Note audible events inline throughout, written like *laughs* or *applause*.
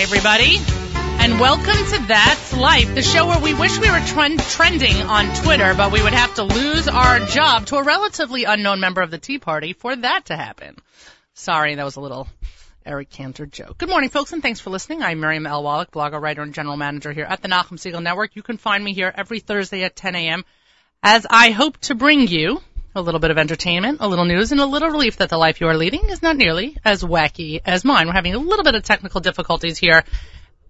Everybody, and welcome to That's Life, the show where we wish we were trend- trending on Twitter, but we would have to lose our job to a relatively unknown member of the Tea Party for that to happen. Sorry, that was a little Eric Cantor joke. Good morning, folks, and thanks for listening. I'm Miriam L. Wallach, blogger, writer, and general manager here at the Nachum Segal Network. You can find me here every Thursday at 10 a.m. as I hope to bring you a little bit of entertainment, a little news, and a little relief that the life you are leading is not nearly as wacky as mine. We're having a little bit of technical difficulties here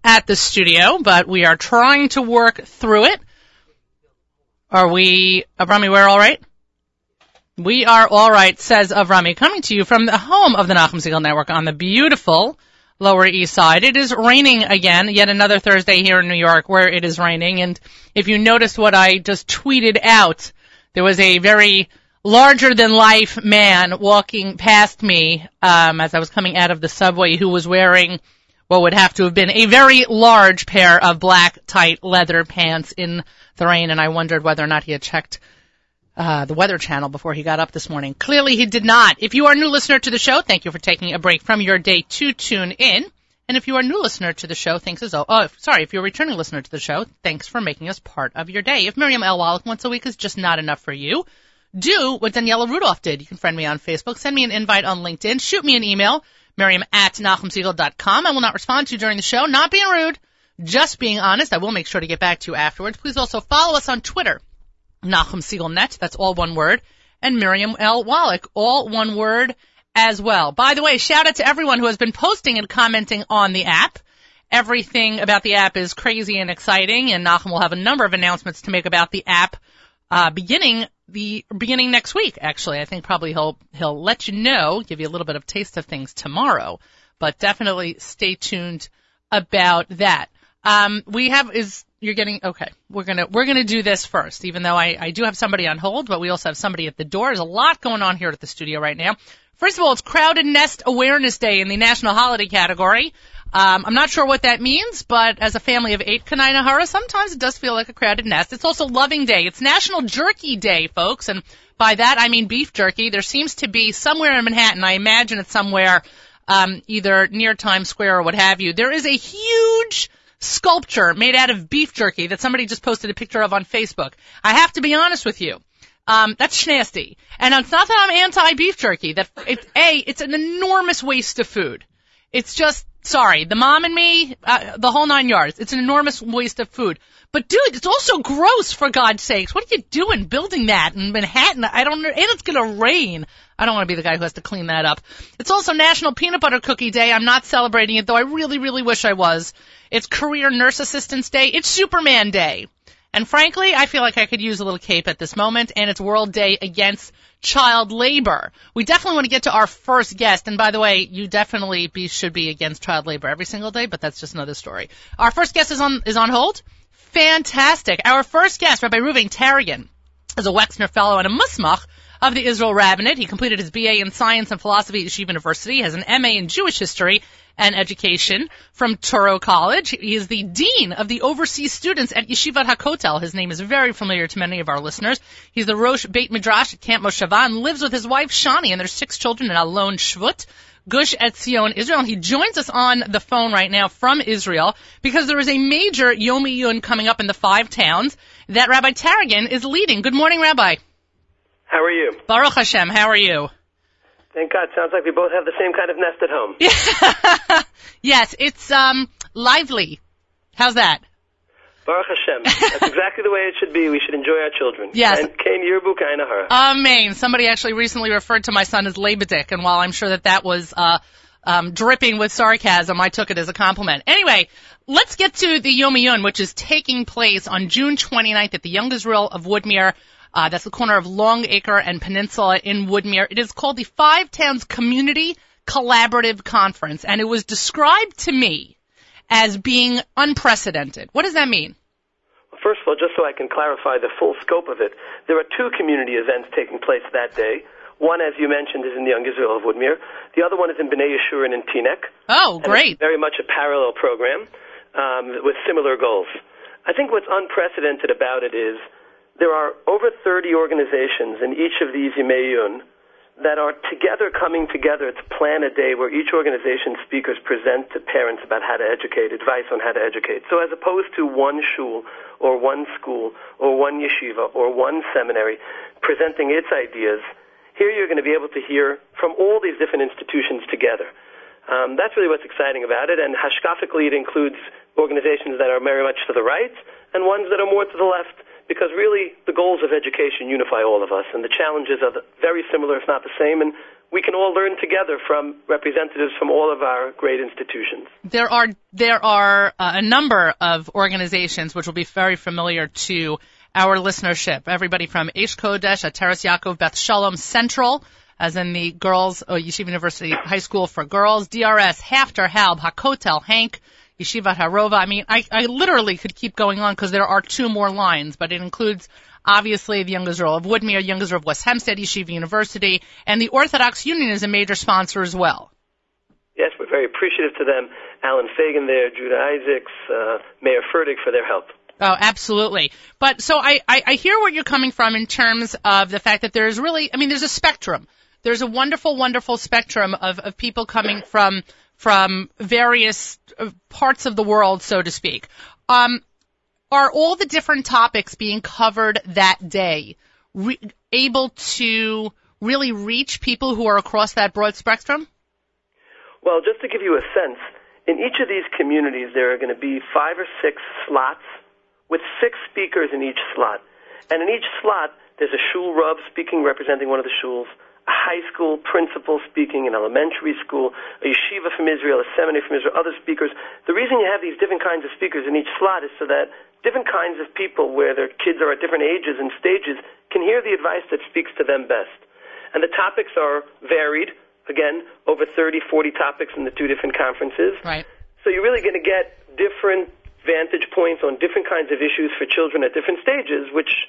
at the studio, but we are trying to work through it. Are we, Avrami, we're all right? We are all right, says Avrami, coming to you from the home of the Nachum Segal Network on the beautiful Lower East Side. It is raining again, yet another Thursday here in New York where it is raining. And if you noticed what I just tweeted out, there was a very larger than life man walking past me um, as I was coming out of the subway who was wearing what would have to have been a very large pair of black tight leather pants in the rain, and I wondered whether or not he had checked uh, the Weather Channel before he got up this morning. Clearly, he did not. If you are a new listener to the show, thank you for taking a break from your day to tune in. And if you are a new listener to the show, thanks as oh, oh sorry, if you're a returning listener to the show, thanks for making us part of your day. If Miriam L. Wallach once a week is just not enough for you, do what Daniela Rudolph did. You can friend me on Facebook, send me an invite on LinkedIn, shoot me an email, Miriam at NachumSegal.com. I will not respond to you during the show, not being rude, just being honest. I will make sure to get back to you afterwards. Please also follow us on Twitter, Net, that's all one word, and Miriam L. Wallach, all one word as well. By the way, shout out to everyone who has been posting and commenting on the app. Everything about the app is crazy and exciting, and Nachum will have a number of announcements to make about the app uh, beginning the beginning next week. Actually, I think probably he'll he'll let you know, give you a little bit of taste of things tomorrow. But definitely stay tuned about that. Um, we have is you're getting okay. We're gonna we're gonna do this first, even though I I do have somebody on hold, but we also have somebody at the door. There's a lot going on here at the studio right now. First of all, it's Crowded Nest Awareness Day in the National Holiday category. Um, I'm not sure what that means, but as a family of eight Kanai sometimes it does feel like a crowded nest. It's also Loving Day. It's National Jerky Day, folks, and by that I mean beef jerky. There seems to be somewhere in Manhattan, I imagine it's somewhere um, either near Times Square or what have you. There is a huge sculpture made out of beef jerky that somebody just posted a picture of on Facebook. I have to be honest with you. Um, that's nasty. And it's not that I'm anti beef jerky. That it, a, it's an enormous waste of food. It's just sorry, the mom and me, uh, the whole nine yards. It's an enormous waste of food. But dude, it's also gross for God's sakes. What are you doing building that in Manhattan? I don't know. And it's gonna rain. I don't want to be the guy who has to clean that up. It's also National Peanut Butter Cookie Day. I'm not celebrating it though. I really, really wish I was. It's Career Nurse Assistance Day. It's Superman Day. And frankly, I feel like I could use a little cape at this moment, and it's World Day Against Child Labor. We definitely want to get to our first guest, and by the way, you definitely be, should be against child labor every single day, but that's just another story. Our first guest is on is on hold. Fantastic. Our first guest, Rabbi Reuven Taragin, is a Wexner Fellow and a Musmach of the Israel Rabbinate. He completed his BA in Science and Philosophy at Yeshiva University, has an MA in Jewish History, and Education from Touro College. He is the Dean of the Overseas Students at Yeshivat HaKotel. His name is very familiar to many of our listeners. He's the Rosh Beit Midrash at Camp Moshava and lives with his wife Shani and their six children in Alon Shvut. Gush Etzion, Israel. And he joins us on the phone right now from Israel because there is a major Yom Iyun coming up in the five towns that Rabbi Taragin is leading. Good morning, Rabbi. How are you? Baruch Hashem. How are you? Thank God. Sounds like we both have the same kind of nest at home. *laughs* yes, it's um lively. How's that? Baruch Hashem. That's exactly the way it should be. We should enjoy our children. Yes. And Kain Yirbu Kain Amen. Somebody actually recently referred to my son as Labedik, and while I'm sure that that was uh, um, dripping with sarcasm, I took it as a compliment. Anyway, let's get to the Yom Iyun, which is taking place on June 29th at the Young Israel of Woodmere. Uh, that's the corner of Longacre and Peninsula in Woodmere. It is called the Five Towns Community Collaborative Conference, and it was described to me as being unprecedented. What does that mean? Well, first of all, just so I can clarify the full scope of it, there are two community events taking place that day. One, as you mentioned, is in the Young Israel of Woodmere. The other one is in Bnei Yeshurun in Teaneck. Oh, great. very much a parallel program um, with similar goals. I think what's unprecedented about it is there are over 30 organizations in each of these Yimeyun that are together coming together to plan a day where each organization's speakers present to parents about how to educate, advice on how to educate. So as opposed to one shul or one school or one yeshiva or one seminary presenting its ideas, here you're going to be able to hear from all these different institutions together. Um, that's really what's exciting about it, and hashkafically it includes organizations that are very much to the right and ones that are more to the left because really the goals of education unify all of us, and the challenges are very similar, if not the same, and we can all learn together from representatives from all of our great institutions. There are there are uh, a number of organizations which will be very familiar to our listenership. Everybody from Aish Kodesh, Teres Yaakov, Beth Shalom Central, as in the Girls uh, Yeshiva University High School for Girls, DRS, HAFTR, Halb, Hakotel, HANC, Yeshivat Harova. I mean, I, I literally could keep going on because there are two more lines, but it includes obviously the Young Israel of Woodmere, Young Israel of West Hempstead, Yeshiva University, and the Orthodox Union is a major sponsor as well. Yes, we're very appreciative to them. Allen Fagin there, Judah Isaacs, uh, Mayor Fertig for their help. Oh, absolutely. But so I, I, I hear where you're coming from in terms of the fact that there's really, I mean, there's a spectrum. There's a wonderful, wonderful spectrum of, of people coming from from various uh, parts of the world, so to speak. Um, are all the different topics being covered that day re- able to really reach people who are across that broad spectrum? Well, just to give you a sense, in each of these communities, there are going to be five or six slots with six speakers in each slot. And in each slot, there's a shul rub speaking representing one of the shuls, high school principal speaking, an elementary school, a yeshiva from Israel, a seminary from Israel, other speakers. The reason you have these different kinds of speakers in each slot is so that different kinds of people, where their kids are at different ages and stages, can hear the advice that speaks to them best. And the topics are varied. Again, over 30, 40 topics in the two different conferences. Right. So you're really going to get different vantage points on different kinds of issues for children at different stages, which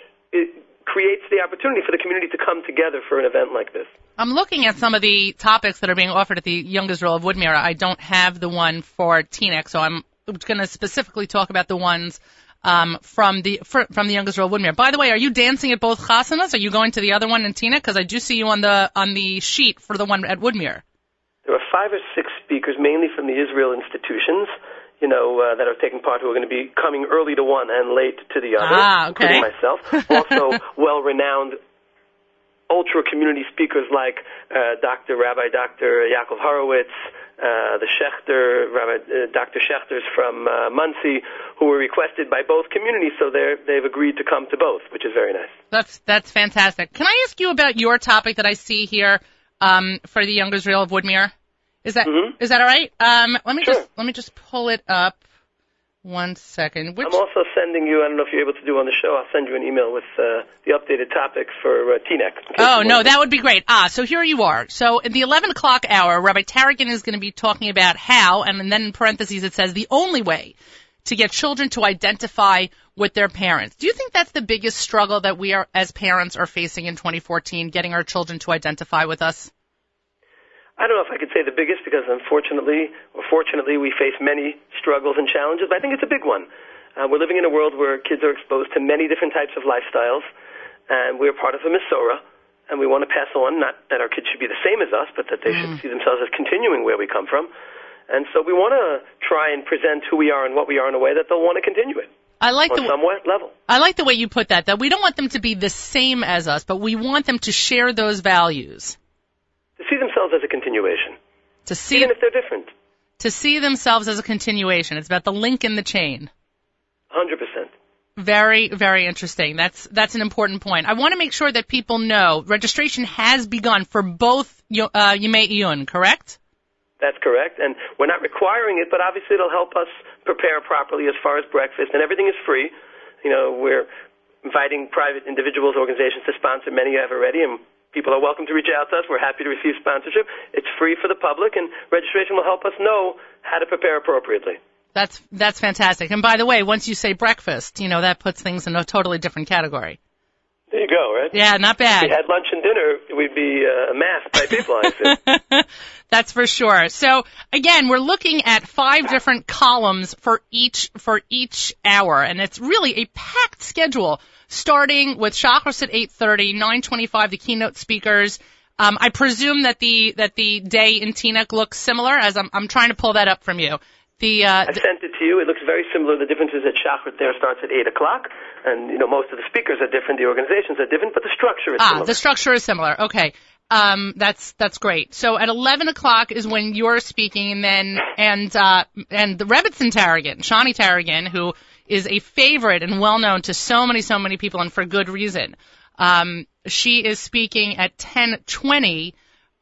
the opportunity for the community to come together for an event like this. I'm looking at some of the topics that are being offered at the Young Israel of Woodmere. I don't have the one for Teaneck, so I'm going to specifically talk about the ones um, from the for, from the Young Israel of Woodmere. By the way, are you dancing at both chasanas? Are you going to the other one in Teaneck? Because I do see you on the on the sheet for the one at Woodmere. There are five or six speakers, mainly from the Israel institutions you know, uh, that are taking part who are going to be coming early to one and late to the other, ah, okay. including myself. *laughs* also, well-renowned ultra community speakers like uh, Dr. Rabbi Dr. Yaakov Horowitz, uh, the Schechter, Rabbi, uh, Dr. Schechters from uh, Monsey, who were requested by both communities, so they're, they've agreed to come to both, which is very nice. That's that's fantastic. Can I ask you about your topic that I see here um, for the Young Israel of Woodmere? Is that mm-hmm. is that all right? Um, let me sure. just let me just pull it up. One second. Which... I'm also sending you. I don't know if you're able to do on the show. I'll send you an email with uh, the updated topics for uh, Teaneck. Oh no, that would be great. Ah, so here you are. So in the 11 o'clock hour, Rabbi Taragin is going to be talking about how, and then in parentheses it says the only way to get children to identify with their parents. Do you think that's the biggest struggle that we are as parents are facing in 2014, getting our children to identify with us? I don't know if I could say the biggest because unfortunately or fortunately we face many struggles and challenges, but I think it's a big one. Uh, we're living in a world where kids are exposed to many different types of lifestyles, and we're part of a Masorah, and we want to pass on, not that our kids should be the same as us, but that they mm. should see themselves as continuing where we come from. And so we want to try and present who we are and what we are in a way that they'll want to continue it. I like on the some level. I like the way you put that. That we don't want them to be the same as us, but we want them to share those values themselves as a continuation. To see even if they're different. To see themselves as a continuation. It's about the link in the chain. Hundred percent. Very, very interesting. That's that's an important point. I want to make sure that people know registration has begun for both uh, Iyun, correct? That's correct, and we're not requiring it, but obviously it'll help us prepare properly as far as breakfast, and everything is free. You know, we're inviting private individuals, organizations to sponsor. Many have already, and people are welcome to reach out to us. We're happy to receive sponsorship. It's free for the public, and registration will help us know how to prepare appropriately. That's that's fantastic. And by the way, once you say breakfast, you know that puts things in a totally different category. There you go, right? Yeah, not bad. If we had lunch and dinner, we'd be uh, amassed by people. I *laughs* That's for sure. So again, we're looking at five different columns for each for each hour, and it's really a packed schedule starting with Chakras at 8.30, 9.25 the keynote speakers, Um, I presume that the that the day in Teaneck looks similar. As I'm I'm trying to pull that up from you. The uh, I sent it to you. It looks very similar. The difference is that Shachrit there starts at eight o'clock, and you know most of the speakers are different, the organizations are different, but the structure is ah, similar. the structure is similar. Okay. Um, that's that's great. So at 11 o'clock is when you're speaking, and then and uh, and the Rebbitzin Taragin, Shani Taragin, who is a favorite and well known to so many so many people, and for good reason. Um, she is speaking at 10:20,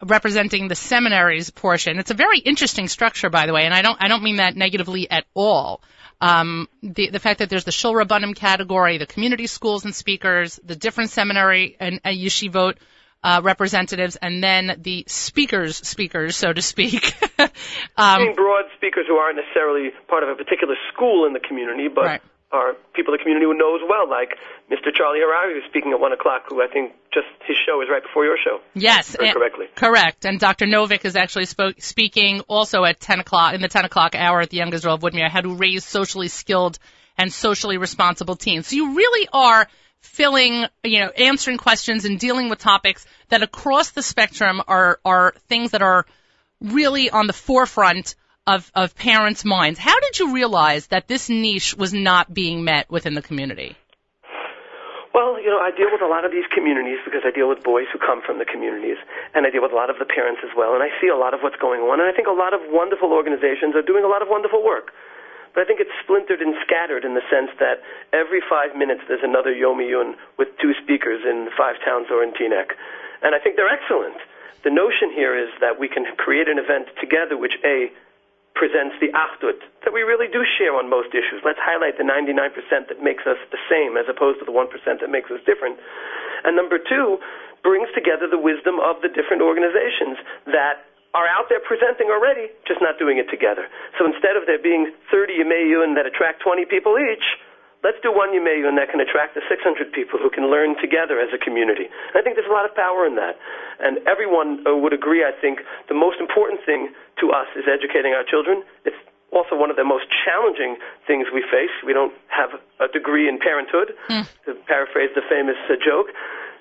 representing the seminaries portion. It's a very interesting structure, by the way, and I don't I don't mean that negatively at all. Um, the the fact that there's the Shul Rabbanim category, the community schools and speakers, the different seminary and uh, yeshivot uh, representatives, and then the speakers, speakers, so to speak. *laughs* um, broad speakers who aren't necessarily part of a particular school in the community, but right. Are people in the community who knows well, like Mr. Charlie Harari, who's speaking at one o'clock, who I think just his show is right before your show. Yes, and, correctly. Correct, and Dr. Novick is actually spoke, speaking also at 10 o'clock in the 10 o'clock hour at the Young Israel of Woodmere, how to raise socially skilled and socially responsible teens. So you really are filling, you know, answering questions and dealing with topics that across the spectrum are, are things that are really on the forefront of, of parents' minds. How did you realize that this niche was not being met within the community? Well, you know, I deal with a lot of these communities because I deal with boys who come from the communities, and I deal with a lot of the parents as well, and I see a lot of what's going on, and I think a lot of wonderful organizations are doing a lot of wonderful work. But I think it's splintered and scattered in the sense that every five minutes there's another Yom Iyun with two speakers in five towns or in Teaneck. And I think they're excellent. The notion here is that we can create an event together which, A, presents the achdut that we really do share on most issues. Let's highlight the 99% that makes us the same as opposed to the 1% that makes us different. And number two, brings together the wisdom of the different organizations that are out there presenting already, just not doing it together. So instead of there being 30 Yemeyun that attract 20 people each, let's do one Yemeyun that can attract the 600 people who can learn together as a community. And I think there's a lot of power in that. And everyone uh, would agree, I think, the most important thing to us is educating our children. It's also one of the most challenging things we face. We don't have a degree in parenthood, mm. to paraphrase the famous uh, joke.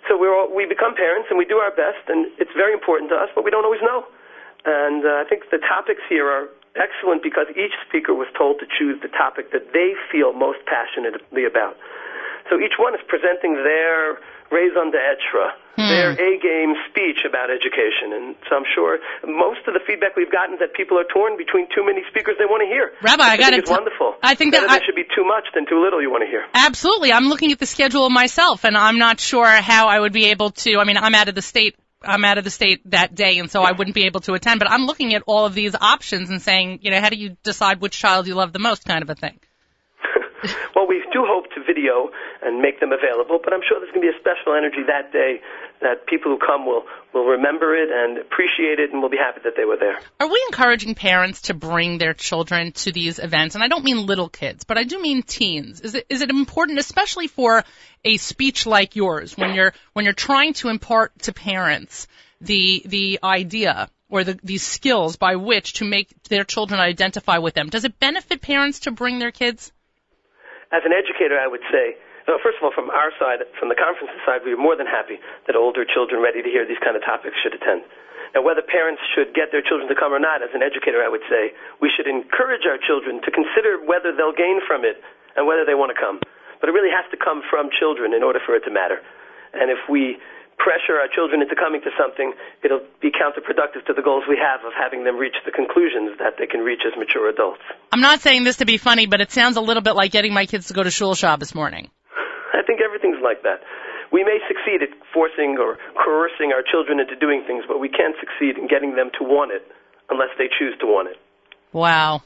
So we're all, we become parents and we do our best, and it's very important to us, but we don't always know. And uh, I think the topics here are excellent because each speaker was told to choose the topic that they feel most passionately about. So each one is presenting their raison d'etre, hmm. their A-game speech about education. And so I'm sure most of the feedback we've gotten is that people are torn between too many speakers they want to hear. Rabbi, I, I got it. It's wonderful. I think that I, should be too much than too little you want to hear. Absolutely. I'm looking at the schedule myself, and I'm not sure how I would be able to. I mean, I'm out of the state I'm out of the state that day, and so I wouldn't be able to attend. But I'm looking at all of these options and saying, you know, how do you decide which child you love the most, kind of a thing. *laughs* well, we do hope to video and make them available, but I'm sure there's going to be a special energy that day that people who come will, will remember it and appreciate it and will be happy that they were there. Are we encouraging parents to bring their children to these events? And I don't mean little kids, but I do mean teens. Is it, is it important, especially for a speech like yours, when you're, when you're trying to impart to parents the, the idea or the, these skills by which to make their children identify with them? Does it benefit parents to bring their kids? as an educator, I would say, well, first of all, from our side, from the conference side, we are more than happy that older children ready to hear these kind of topics should attend. Now, whether parents should get their children to come or not, as an educator, I would say, we should encourage our children to consider whether they'll gain from it and whether they want to come. But it really has to come from children in order for it to matter. And if we pressure our children into coming to something, it'll be counterproductive to the goals we have of having them reach the conclusions that they can reach as mature adults. I'm not saying this to be funny, but it sounds a little bit like getting my kids to go to shul this morning. I think everything's like that. We may succeed at forcing or coercing our children into doing things, but we can't succeed in getting them to want it unless they choose to want it. Wow.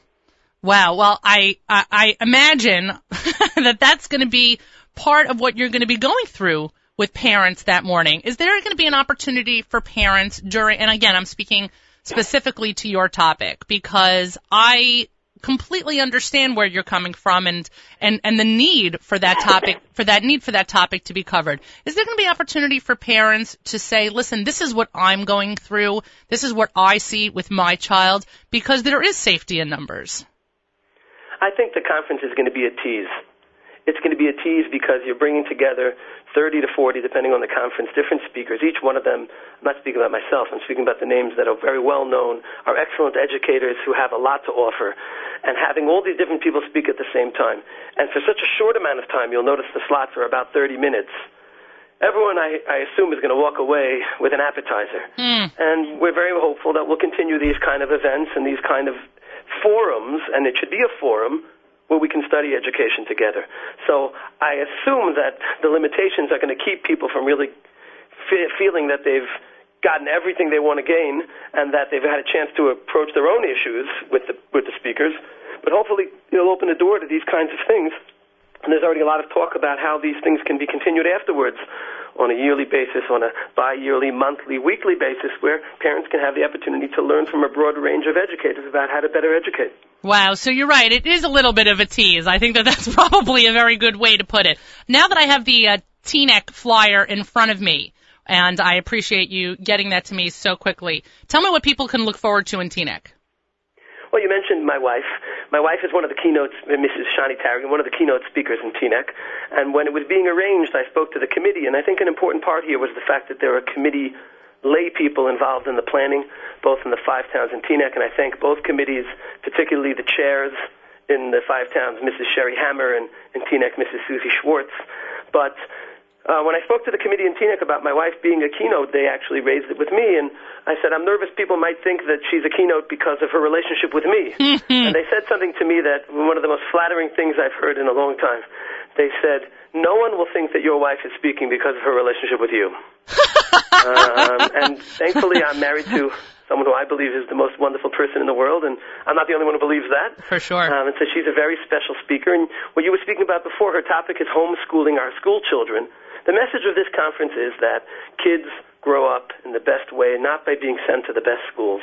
Wow. Well, I, I, I imagine *laughs* that that's going to be part of what you're going to be going through with parents that morning. Is there going to be an opportunity for parents during, and again, I'm speaking specifically to your topic because I completely understand where you're coming from and, and, and the need for that topic, for that need for that topic to be covered. Is there going to be opportunity for parents to say, listen, this is what I'm going through. This is what I see with my child because there is safety in numbers. I think the conference is going to be a tease it's going to be a tease because you're bringing together 30 to 40, depending on the conference, different speakers. Each one of them, I'm not speaking about myself, I'm speaking about the names that are very well known, are excellent educators who have a lot to offer. And having all these different people speak at the same time. And for such a short amount of time, you'll notice the slots are about 30 minutes. Everyone, I, I assume, is going to walk away with an appetizer. Mm. And we're very hopeful that we'll continue these kind of events and these kind of forums, and it should be a forum where we can study education together. So I assume that the limitations are going to keep people from really fe- feeling that they've gotten everything they want to gain and that they've had a chance to approach their own issues with the with the speakers. But hopefully it'll open the door to these kinds of things. And there's already a lot of talk about how these things can be continued afterwards on a yearly basis, on a bi-yearly, monthly, weekly basis, where parents can have the opportunity to learn from a broad range of educators about how to better educate. Wow, so you're right. It is a little bit of a tease. I think that that's *laughs* probably a very good way to put it. Now that I have the uh, Teaneck flyer in front of me, and I appreciate you getting that to me so quickly, tell me what people can look forward to in Teaneck. Well, you mentioned my wife. My wife is one of the keynotes, Mrs. Shani Taragin, one of the keynote speakers in Teaneck. And when it was being arranged, I spoke to the committee, and I think an important part here was the fact that there are committee lay people involved in the planning, both in the five towns and Teaneck, and I thank both committees, particularly the chairs in the five towns, Mrs. Sherry Hammer, and in Teaneck, Mrs. Susie Schwartz. But uh, when I spoke to the committee in Teaneck about my wife being a keynote, they actually raised it with me, and I said, I'm nervous people might think that she's a keynote because of her relationship with me. *laughs* and they said something to me that one of the most flattering things I've heard in a long time. They said, no one will think that your wife is speaking because of her relationship with you. *laughs* um, and thankfully, I'm married to someone who I believe is the most wonderful person in the world, and I'm not the only one who believes that. For sure. Um, and so she's a very special speaker. And what you were speaking about before, her topic is homeschooling our school children. The message of this conference is that kids grow up in the best way, not by being sent to the best schools,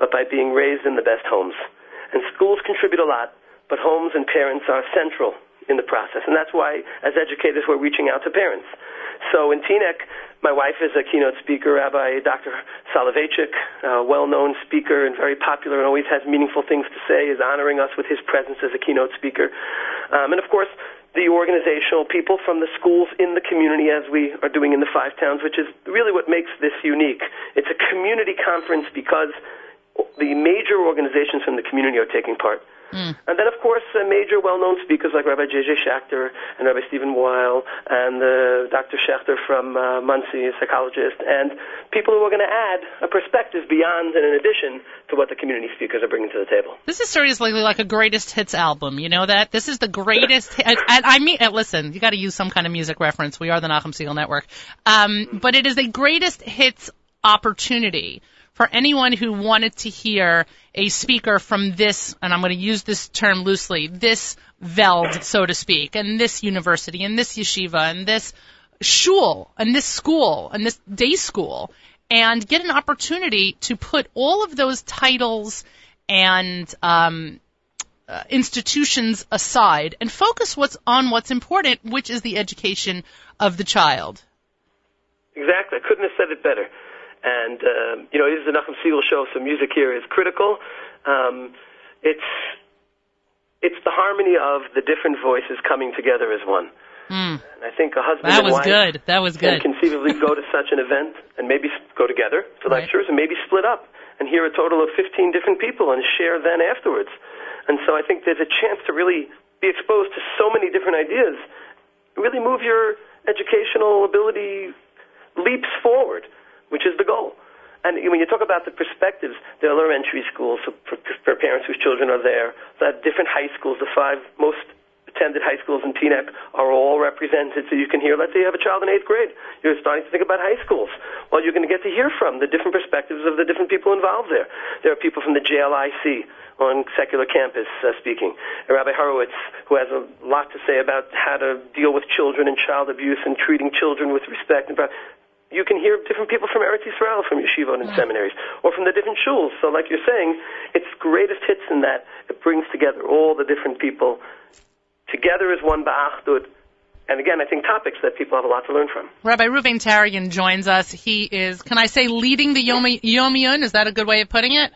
but by being raised in the best homes. And schools contribute a lot, but homes and parents are central in the process. And that's why, as educators, we're reaching out to parents. So in Teaneck, my wife is a keynote speaker, Rabbi Dr. Soloveitchik, a well-known speaker and very popular and always has meaningful things to say, is honoring us with his presence as a keynote speaker. Um, and of course, the organizational people from the schools in the community as we are doing in the five towns, which is really what makes this unique. It's a community conference because the major organizations from the community are taking part. Mm. And then, of course, uh, major well-known speakers like Rabbi J.J. Schachter and Rabbi Stephen Weil and uh, Dr. Schachter from uh, Monsey, a psychologist, and people who are going to add a perspective beyond and in addition to what the community speakers are bringing to the table. This is seriously like a greatest hits album. You know that? This is the greatest. *laughs* and, and I mean, listen, you got to use some kind of music reference. We are the Nachum Segal Network. Um, but it is the greatest hits opportunity for anyone who wanted to hear a speaker from this, and I'm going to use this term loosely, this veld, so to speak, and this university, and this yeshiva, and this shul, and this school, and this day school, and get an opportunity to put all of those titles and um, uh, institutions aside and focus what's on what's important, which is the education of the child. Exactly. I couldn't have said it better. And um, you know, it is the Nachum Segal show, so music here is critical. Um, it's it's the harmony of the different voices coming together as one. Mm. And I think a husband That and was wife good. That was can good. conceivably go to *laughs* such an event and maybe go together to Right. lectures and maybe split up and hear a total of 15 different people and share then afterwards. And so I think there's a chance to really be exposed to so many different ideas, really move your educational ability leaps forward, which is the goal. And when you talk about the perspectives, are elementary schools for, for, parents whose children are there. The different high schools, the five most attended high schools in Teaneck are all represented. So you can hear, let's say you have a child in eighth grade. You're starting to think about high schools. Well, you're going to get to hear from the different perspectives of the different people involved there. There are people from the JLIC on secular campus uh, speaking. And Rabbi Horowitz, who has a lot to say about how to deal with children and child abuse and treating children with respect. And you can hear different people from Eretz Yisrael, from yeshiva and seminaries, or from the different shuls. So, like you're saying, it's greatest hits in that it brings together all the different people together as one ba'achdut. And again, I think topics that people have a lot to learn from. Rabbi Reuven Taragin joins us. He is, can I say, leading the Yom Yomiyun? Is that a good way of putting it?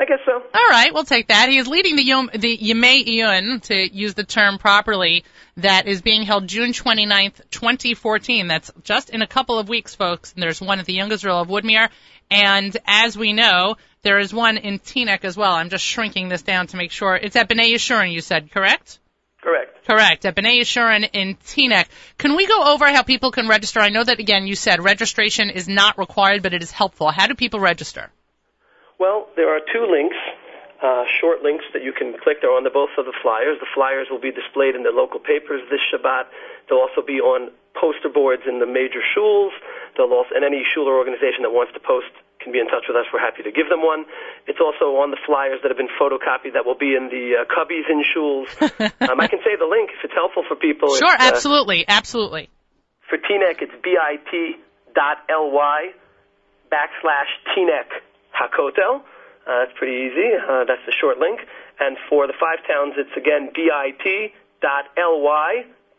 I guess so. All right, we'll take that. He is leading the Yom, the Yemei Iyun, to use the term properly, that is being held June 29th, 2014. That's just in a couple of weeks, folks. And there's one at the Young Israel of Woodmere. And as we know, there is one in Teaneck as well. I'm just shrinking this down to make sure. It's at B'nai Yeshurun, you said, correct? Correct. Correct. At B'nai Yeshurun in Teaneck. Can we go over how people can register? I know that, again, you said registration is not required, but it is helpful. How do people register? Well, there are two links, uh, short links that you can click. They're on the both of the flyers. The flyers will be displayed in the local papers this Shabbat. They'll also be on poster boards in the major shuls. They'll also, and any shul or organization that wants to post can be in touch with us. We're happy to give them one. It's also on the flyers that have been photocopied that will be in the uh, cubbies in shuls. *laughs* um, I can say the link if it's helpful for people. Sure, It's, uh, absolutely, absolutely. For Teaneck, it's bit dot ly backslash Teaneck Hakotel. Uh, it's pretty easy. Uh, that's the short link. And for the five towns, it's again bit.ly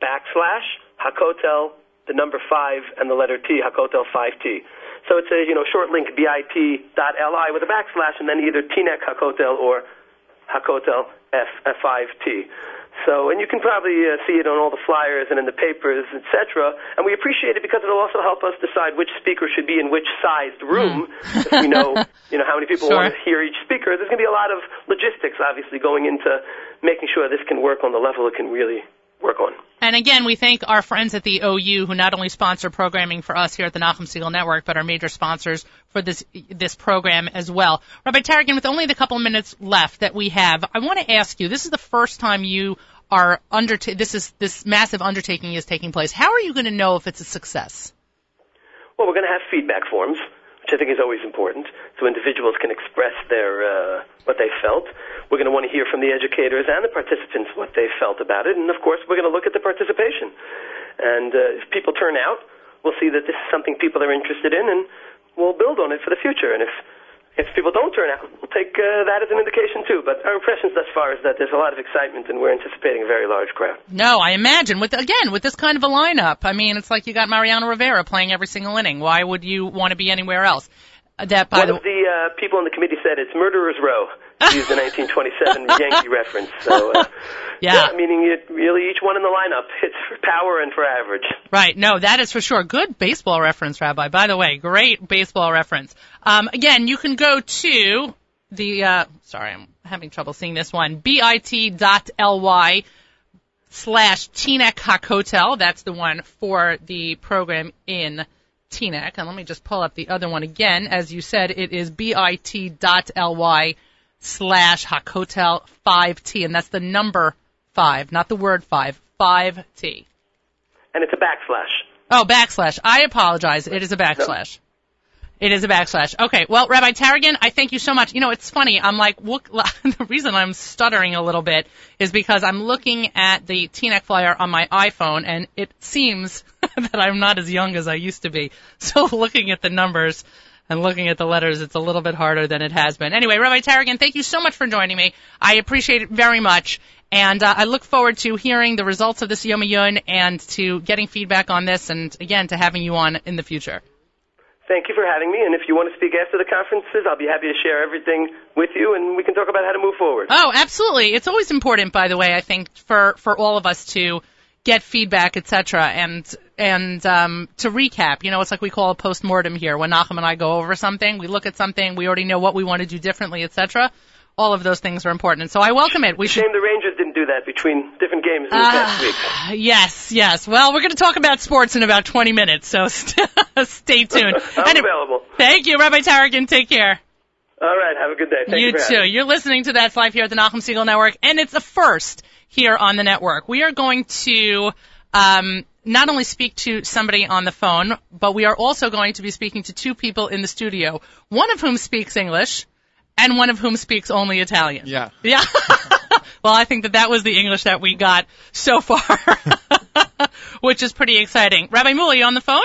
backslash Hakotel, the number five, and the letter T, Hakotel 5T. So it's a you know short link bit dot ly with a backslash, and then either Teaneck Hakotel or Hakotel F, F5T. So, and you can probably uh, see it on all the flyers and in the papers, etc. And we appreciate it because it'll also help us decide which speaker should be in which sized room. *laughs* if we know, you know, how many people Sure. want to hear each speaker. There's going to be a lot of logistics, obviously, going into making sure this can work on the level it can really work on. And again, we thank our friends at the OU who not only sponsor programming for us here at the Nachum Segal Network, but are major sponsors for this this program as well. Rabbi Taragin, with only the couple of minutes left that we have, I want to ask you: This is the first time you are under this is this massive undertaking is taking place. How are you going to know if it's a success? Well, we're going to have feedback forms, which I think is always important, so individuals can express their uh, what they felt. We're going to want to hear from the educators and the participants what they felt about it, and of course, we're going to look at the participation. And uh, if people turn out, we'll see that this is something people are interested in, and we'll build on it for the future. And if if people don't turn out, we'll take uh, that as an indication too. But our impressions thus far is that there's a lot of excitement, and we're anticipating a very large crowd. No, I imagine with again with this kind of a lineup. I mean, it's like you got Mariano Rivera playing every single inning. Why would you want to be anywhere else? Uh, That by One the of the uh, people on the committee said it's Murderer's Row. Use the 1927 *laughs* Yankee reference. So, uh, *laughs* Yeah. meaning it, really each one in the lineup hits for power and for average. Right. No, that is for sure. Good baseball reference, Rabbi. By the way, great baseball reference. Um, again, you can go to the, uh, sorry, I'm having trouble seeing this one, bit.ly slash Teaneck Hakotel. That's the one for the program in Teaneck. And let me just pull up the other one again. As you said, it is bit.ly slash Hakotel 5T. And that's the number five, not the word five, 5T. And it's a backslash. Oh, backslash. I apologize. It is a backslash. It is a backslash. Okay. Well, Rabbi Taragin, I thank you so much. You know, it's funny. I'm like, look, *laughs* the reason I'm stuttering a little bit is because I'm looking at the Teaneck flyer on my iPhone and it seems *laughs* that I'm not as young as I used to be. *laughs* So looking at the numbers and looking at the letters, it's a little bit harder than it has been. Anyway, Rabbi Taragin, thank you so much for joining me. I appreciate it very much. And uh, I look forward to hearing the results of this Yom Iyun and to getting feedback on this and again to having you on in the future. Thank you for having me. And if you want to speak after the conferences, I'll be happy to share everything with you, and we can talk about how to move forward. Oh, absolutely. It's always important, by the way, I think, for, for all of us to get feedback, etc. And and um, to recap, you know, it's like we call a post mortem here. When Nachum and I go over something, we look at something, we already know what we want to do differently, etc. All of those things are important. And so I welcome it. We should Shame the Rangers didn't do that between different games in the past week. Yes, yes. Well, we're going to talk about sports in about 20 minutes, so st- *laughs* stay tuned. *laughs* I'm Any- available. Thank you, Rabbi Taragin. Take care. All right. Have a good day. Thank you, you too. You're listening to That's Life here at the Nachum Segal Network, and it's a first here on the network. We are going to um, not only speak to somebody on the phone, but we are also going to be speaking to two people in the studio, one of whom speaks English, and one of whom speaks only Italian. Yeah. Yeah. *laughs* well, I think that that was the English that we got so far, *laughs* which is pretty exciting. Rabbi Moully, you on the phone?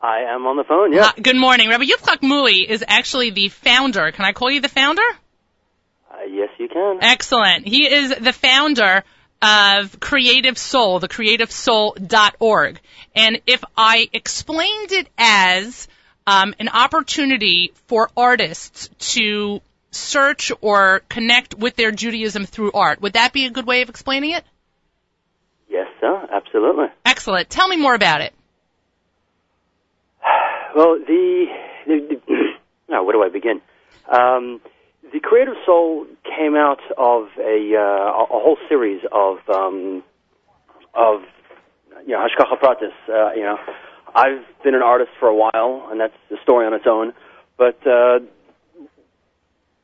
I am on the phone, yeah. Uh, good morning. Rabbi Yitzchak Moully is actually the founder. Can I call you the founder? Uh, yes, you can. Excellent. He is the founder of Creative Soul, the creativesoul.org. And if I explained it as um, an opportunity for artists to search or connect with their Judaism through art. Would that be a good way of explaining it? Yes, sir. Absolutely. Excellent. Tell me more about it. *sighs* Well, the, the, the *clears throat* now where do I begin? Um, the Creative Soul came out of a uh, a whole series of um, of you know pratis. Uh, you know, I've been an artist for a while, and that's a story on its own. But uh,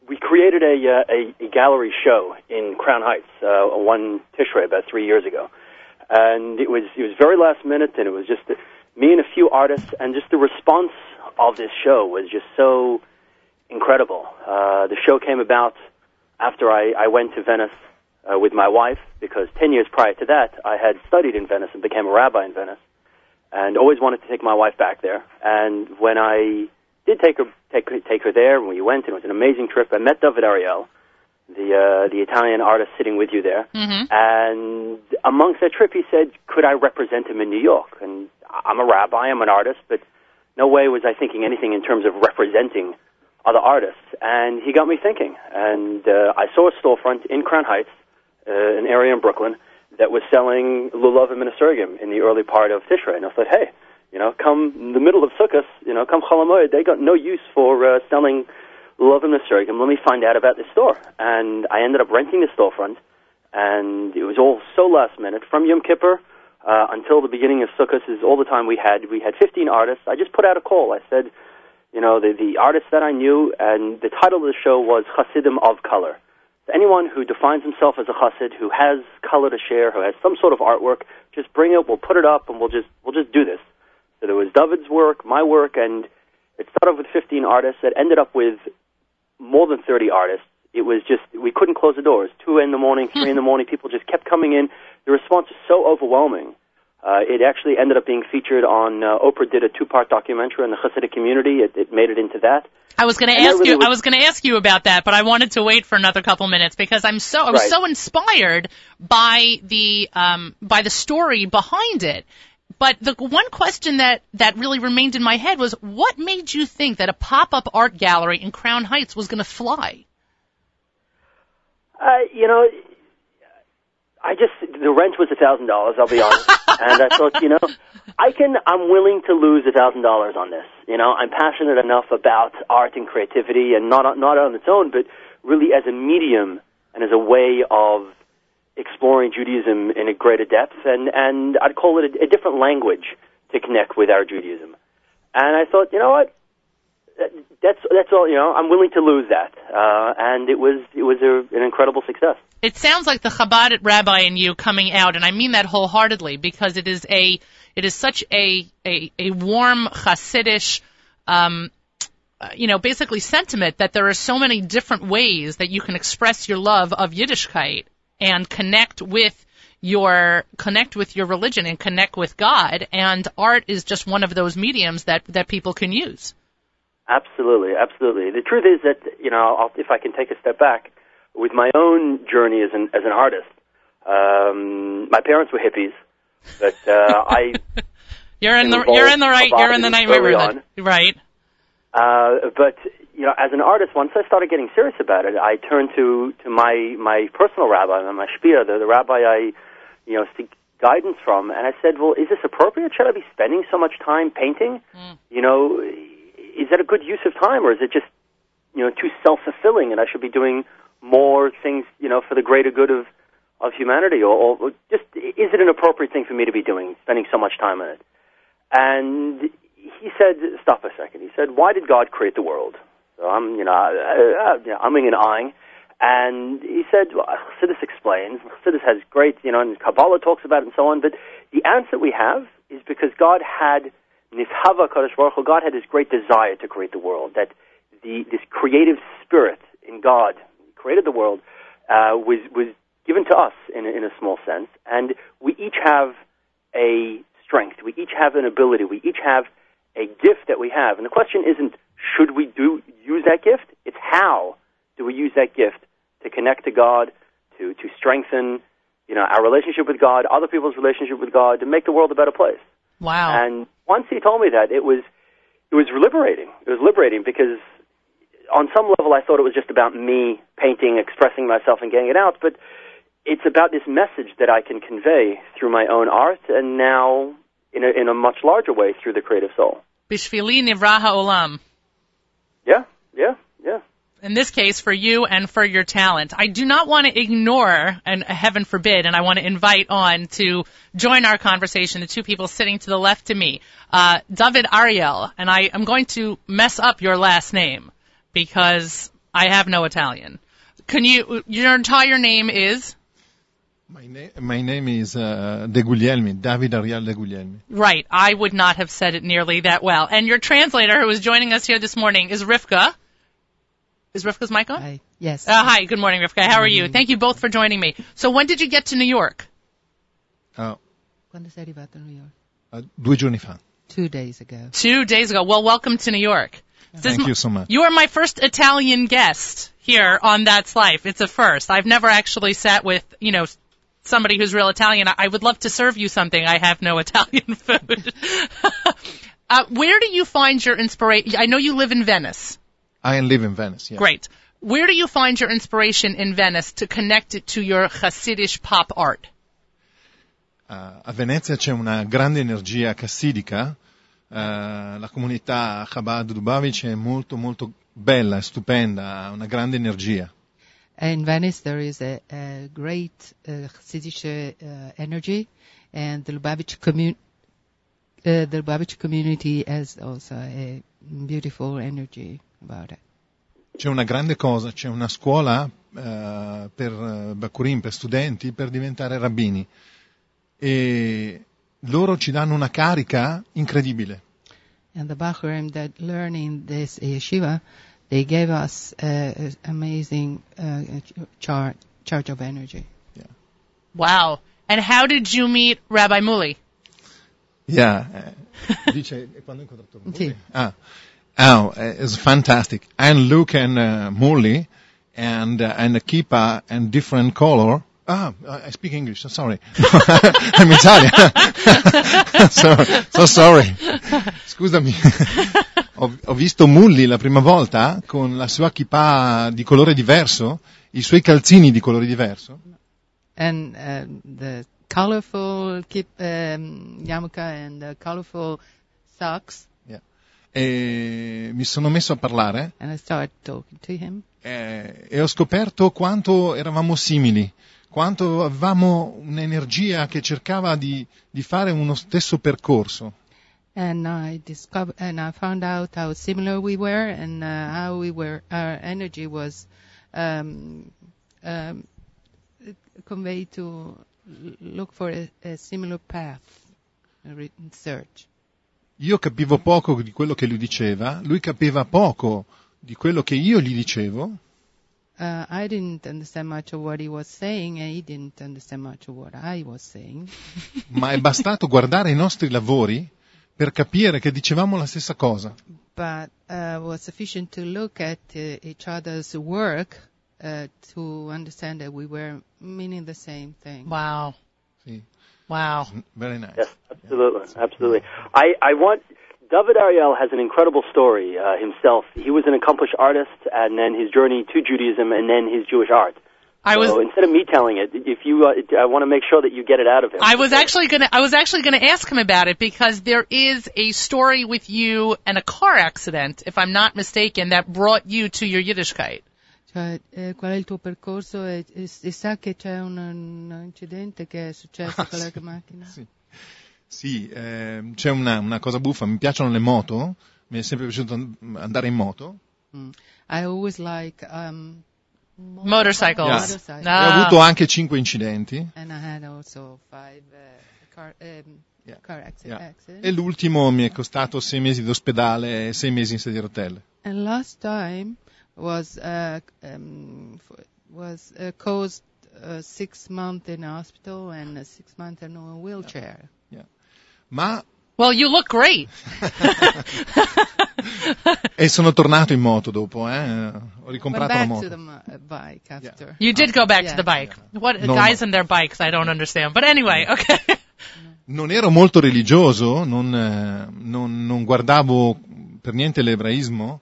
we created a, uh, a, a gallery show in Crown Heights uh, one Tishrei about three years ago, and it was it was very last minute, and it was just me and a few artists, and just the response of this show was just so incredible. Uh, the show came about after I, I went to Venice uh, with my wife because 10 years prior to that, I had studied in Venice and became a rabbi in Venice and always wanted to take my wife back there. And when I did take her, take, take her there, when we went, and it was an amazing trip, I met David Ariel, the, uh, the Italian artist sitting with you there. Mm-hmm. And amongst that trip, he said, could I represent him in New York? And I'm a rabbi, I'm an artist, but no way was I thinking anything in terms of representing other artists. And he got me thinking. And uh, I saw a storefront in Crown Heights, uh, an area in Brooklyn, that was selling lulav and minasurgim in the early part of Tishrei. And I thought, hey, you know, come the middle of Sukkot, you know, come Cholamoid, they got no use for uh, selling lulav and minasurgim. Let me find out about this store. And I ended up renting the storefront. And it was all so last minute. From Yom Kippur uh, until the beginning of Sukkot is all the time we had. We had 15 artists. I just put out a call. I said, you know, the, the artists that I knew, and the title of the show was Hasidim of Color. Anyone who defines himself as a Hasid, who has color to share, who has some sort of artwork, just bring it. We'll put it up, and we'll just we'll just do this. So there was David's work, my work, and it started with 15 artists. It ended up with more than 30 artists. It was just we couldn't close the doors. Two in the morning, three in the *laughs* morning, people just kept coming in. The response was so overwhelming uh, it actually ended up being featured on uh, Oprah did a two-part documentary on the Hasidic community. It, it made it into that. I was going to ask really you. Was, I was going to ask you about that, but I wanted to wait for another couple minutes because I'm so I was right. so inspired by the um, by the story behind it. But the one question that that really remained in my head was, what made you think that a pop-up art gallery in Crown Heights was going to fly? Uh, you know, I just the rent was a thousand dollars. I'll be honest, *laughs* and I thought, you know, I can. I'm willing to lose a thousand dollars on this. You know, I'm passionate enough about art and creativity, and not not on its own, but really as a medium and as a way of exploring Judaism in a greater depth, and and I'd call it a, a different language to connect with our Judaism. And I thought, you know what, that's that's all. You know, I'm willing to lose that, uh, and it was it was a, an incredible success. It sounds like the Chabad rabbi in you coming out, and I mean that wholeheartedly because it is a it is such a a, a warm Hasidish. Um, uh, you know, basically sentiment that there are so many different ways that you can express your love of Yiddishkeit and connect with your connect with your religion and connect with God. And art is just one of those mediums that that people can use. Absolutely, absolutely. The truth is that you know, I'll, if I can take a step back, with my own journey as an as an artist, um, my parents were hippies, but uh, *laughs* I. you're in the you're in the right you're in the right neighborhood, right? Uh, but you know, as an artist, once I started getting serious about it, I turned to to my my personal rabbi, my shpia, the, the rabbi I, you know, seek guidance from, and I said, well, is this appropriate? Should I be spending so much time painting? Mm. You know, is that a good use of time, or is it just, you know, too self-fulfilling, and I should be doing more things, you know, for the greater good of of humanity, or, or just is it an appropriate thing for me to be doing, spending so much time on it? And he said, "Stop a second. He said, "Why did God create the world?" So I'm, you know, uh, you know umming and ahhing. And he said, well, Chassidus explains. Chassidus has great, you know, and Kabbalah talks about it and so on. But the answer we have is because God had Nishava Kadosh Baruch Hu, God had this great desire to create the world, that the, this creative spirit in God created the world uh, was, was given to us in a, in a small sense. And we each have a strength. We each have an ability. We each have a gift that we have. And the question isn't should we do use that gift? It's how do we use that gift to connect to God, to, to strengthen you know, our relationship with God, other people's relationship with God, to make the world a better place. Wow. And once he told me that, it was it was liberating. It was liberating because on some level, I thought it was just about me painting, expressing myself, and getting it out. But it's about this message that I can convey through my own art, and now in a, in a much larger way through the creative soul. Bishvili nivra ha'olam. Yeah, yeah, yeah. In this case for you and for your talent. I do not want to ignore, and heaven forbid, and I want to invite on to join our conversation the two people sitting to the left of me, uh, David Ariel, and I am going to mess up your last name because I have no Italian. Can you? Your entire name is My, na- my name is uh, De Guglielmi, David Ariel De Guglielmi. right. I would not have said it nearly that well. And your translator, who is joining us here this morning, is Rivka. Is Rivka's mic on? Hi. Yes. Uh, hi, good morning, Rivka. How are you? Thank you both for joining me. So when did you get to New York? Uh, Quando sei arrivato a New York? uh, due giorni fa. Two days ago. Two days ago. Well, welcome to New York. This Thank my- you so much. You are my first Italian guest here on That's Life. It's a first. I've never actually sat with, you know, somebody who's real Italian. I I would love to serve you something. I have no *laughs* Italian food. *laughs* uh, where do you find your inspiration? I know you live in Venice. I live in Venice. Yeah. Great. Where do you find your inspiration in Venice to connect it to your Hasidic pop art? Uh, a Venezia c'è una grande energia cassidica. Uh, la comunità Chabad Lubavitch è molto molto bella, è stupenda, ha una grande energia. In Venice, there is a, a great uh, Hasidic uh, energy, and the Lubavitch, commun- uh, the Lubavitch community has also a beautiful energy it. C'è una grande cosa, c'è una scuola uh, per uh, Bakurim, per studenti, per diventare rabbini. E loro ci danno una carica incredibile. And the Bachurim that learn in this yeshiva, they gave us uh, amazing uh, char- charge of energy. Wow. And how did you meet Rabbi Muli? Yeah. eh, *laughs* dice, e quando ho incontrato Mully? Sì. Ah. Oh, eh, it's fantastic. And Luke and uh, Moully and uh, and a kippa and different color. Ah, I speak English. So sorry. *laughs* I'm Italian. *laughs* so, so sorry. Scusami. *laughs* ho, ho visto Moully la prima volta con la sua kippa di colore diverso, i suoi calzini di colore diverso. and uh, the colorful keep um, yarmulke and the colorful socks. E mi sono messo a parlare him, eh, e ho scoperto quanto eravamo simili, quanto avevamo un'energia che cercava di, di fare uno stesso percorso. and I discovered and I found out how similar we were and uh, how we were our energy was um, um, conveyed to look for a, a similar path, a search. Io capivo poco di quello che lui diceva, lui capiva poco di quello che io gli dicevo, Uh, I didn't understand much of what he was saying, and he didn't understand much of what I was saying. *laughs* ma è bastato guardare i nostri lavori per capire che dicevamo la stessa cosa. but uh, was sufficient to look at uh, each other's work uh, to understand that we were meaning the same thing. Wow. Sì. Wow. Very nice. Yes, absolutely, absolutely. I, I want David Ariel has an incredible story uh, himself. He was an accomplished artist, and then his journey to Judaism, and then his Jewish art. I was so instead of me telling it, if you, uh, I want to make sure that you get it out of him. I was actually gonna I was actually gonna ask him about it because there is a story with you and a car accident, if I'm not mistaken, that brought you to your Yiddishkeit. Cioè, eh, qual è il tuo percorso? E, e- e sa che c'è un, un incidente che è successo Ah, con la sì, macchina? sì. Sì, ehm, c'è una, una cosa buffa, mi piacciono le moto, mi è sempre piaciuto an- andare in moto. Mm. I always like um, Motorcycles. Yeah. motorcycles. E ho Ah. avuto anche cinque incidenti And I had also five uh, car, um, Yeah. car acci- Yeah. accidents. e l'ultimo mi è costato sei mesi d'ospedale e sei mesi in sedia a rotelle. And last time was uh, um, f- was uh, caused uh, six months in hospital and uh, six months in a wheelchair. Ma Well, you look great. *laughs* e sono tornato in moto dopo, eh. Ho ricomprato la back moto. to uh, bike after. You did go back to Yeah. the bike. What No, guys no. and their bikes? I don't understand. But anyway, okay. *laughs* Non ero molto religioso, non, eh, non, non guardavo per niente l'ebraismo,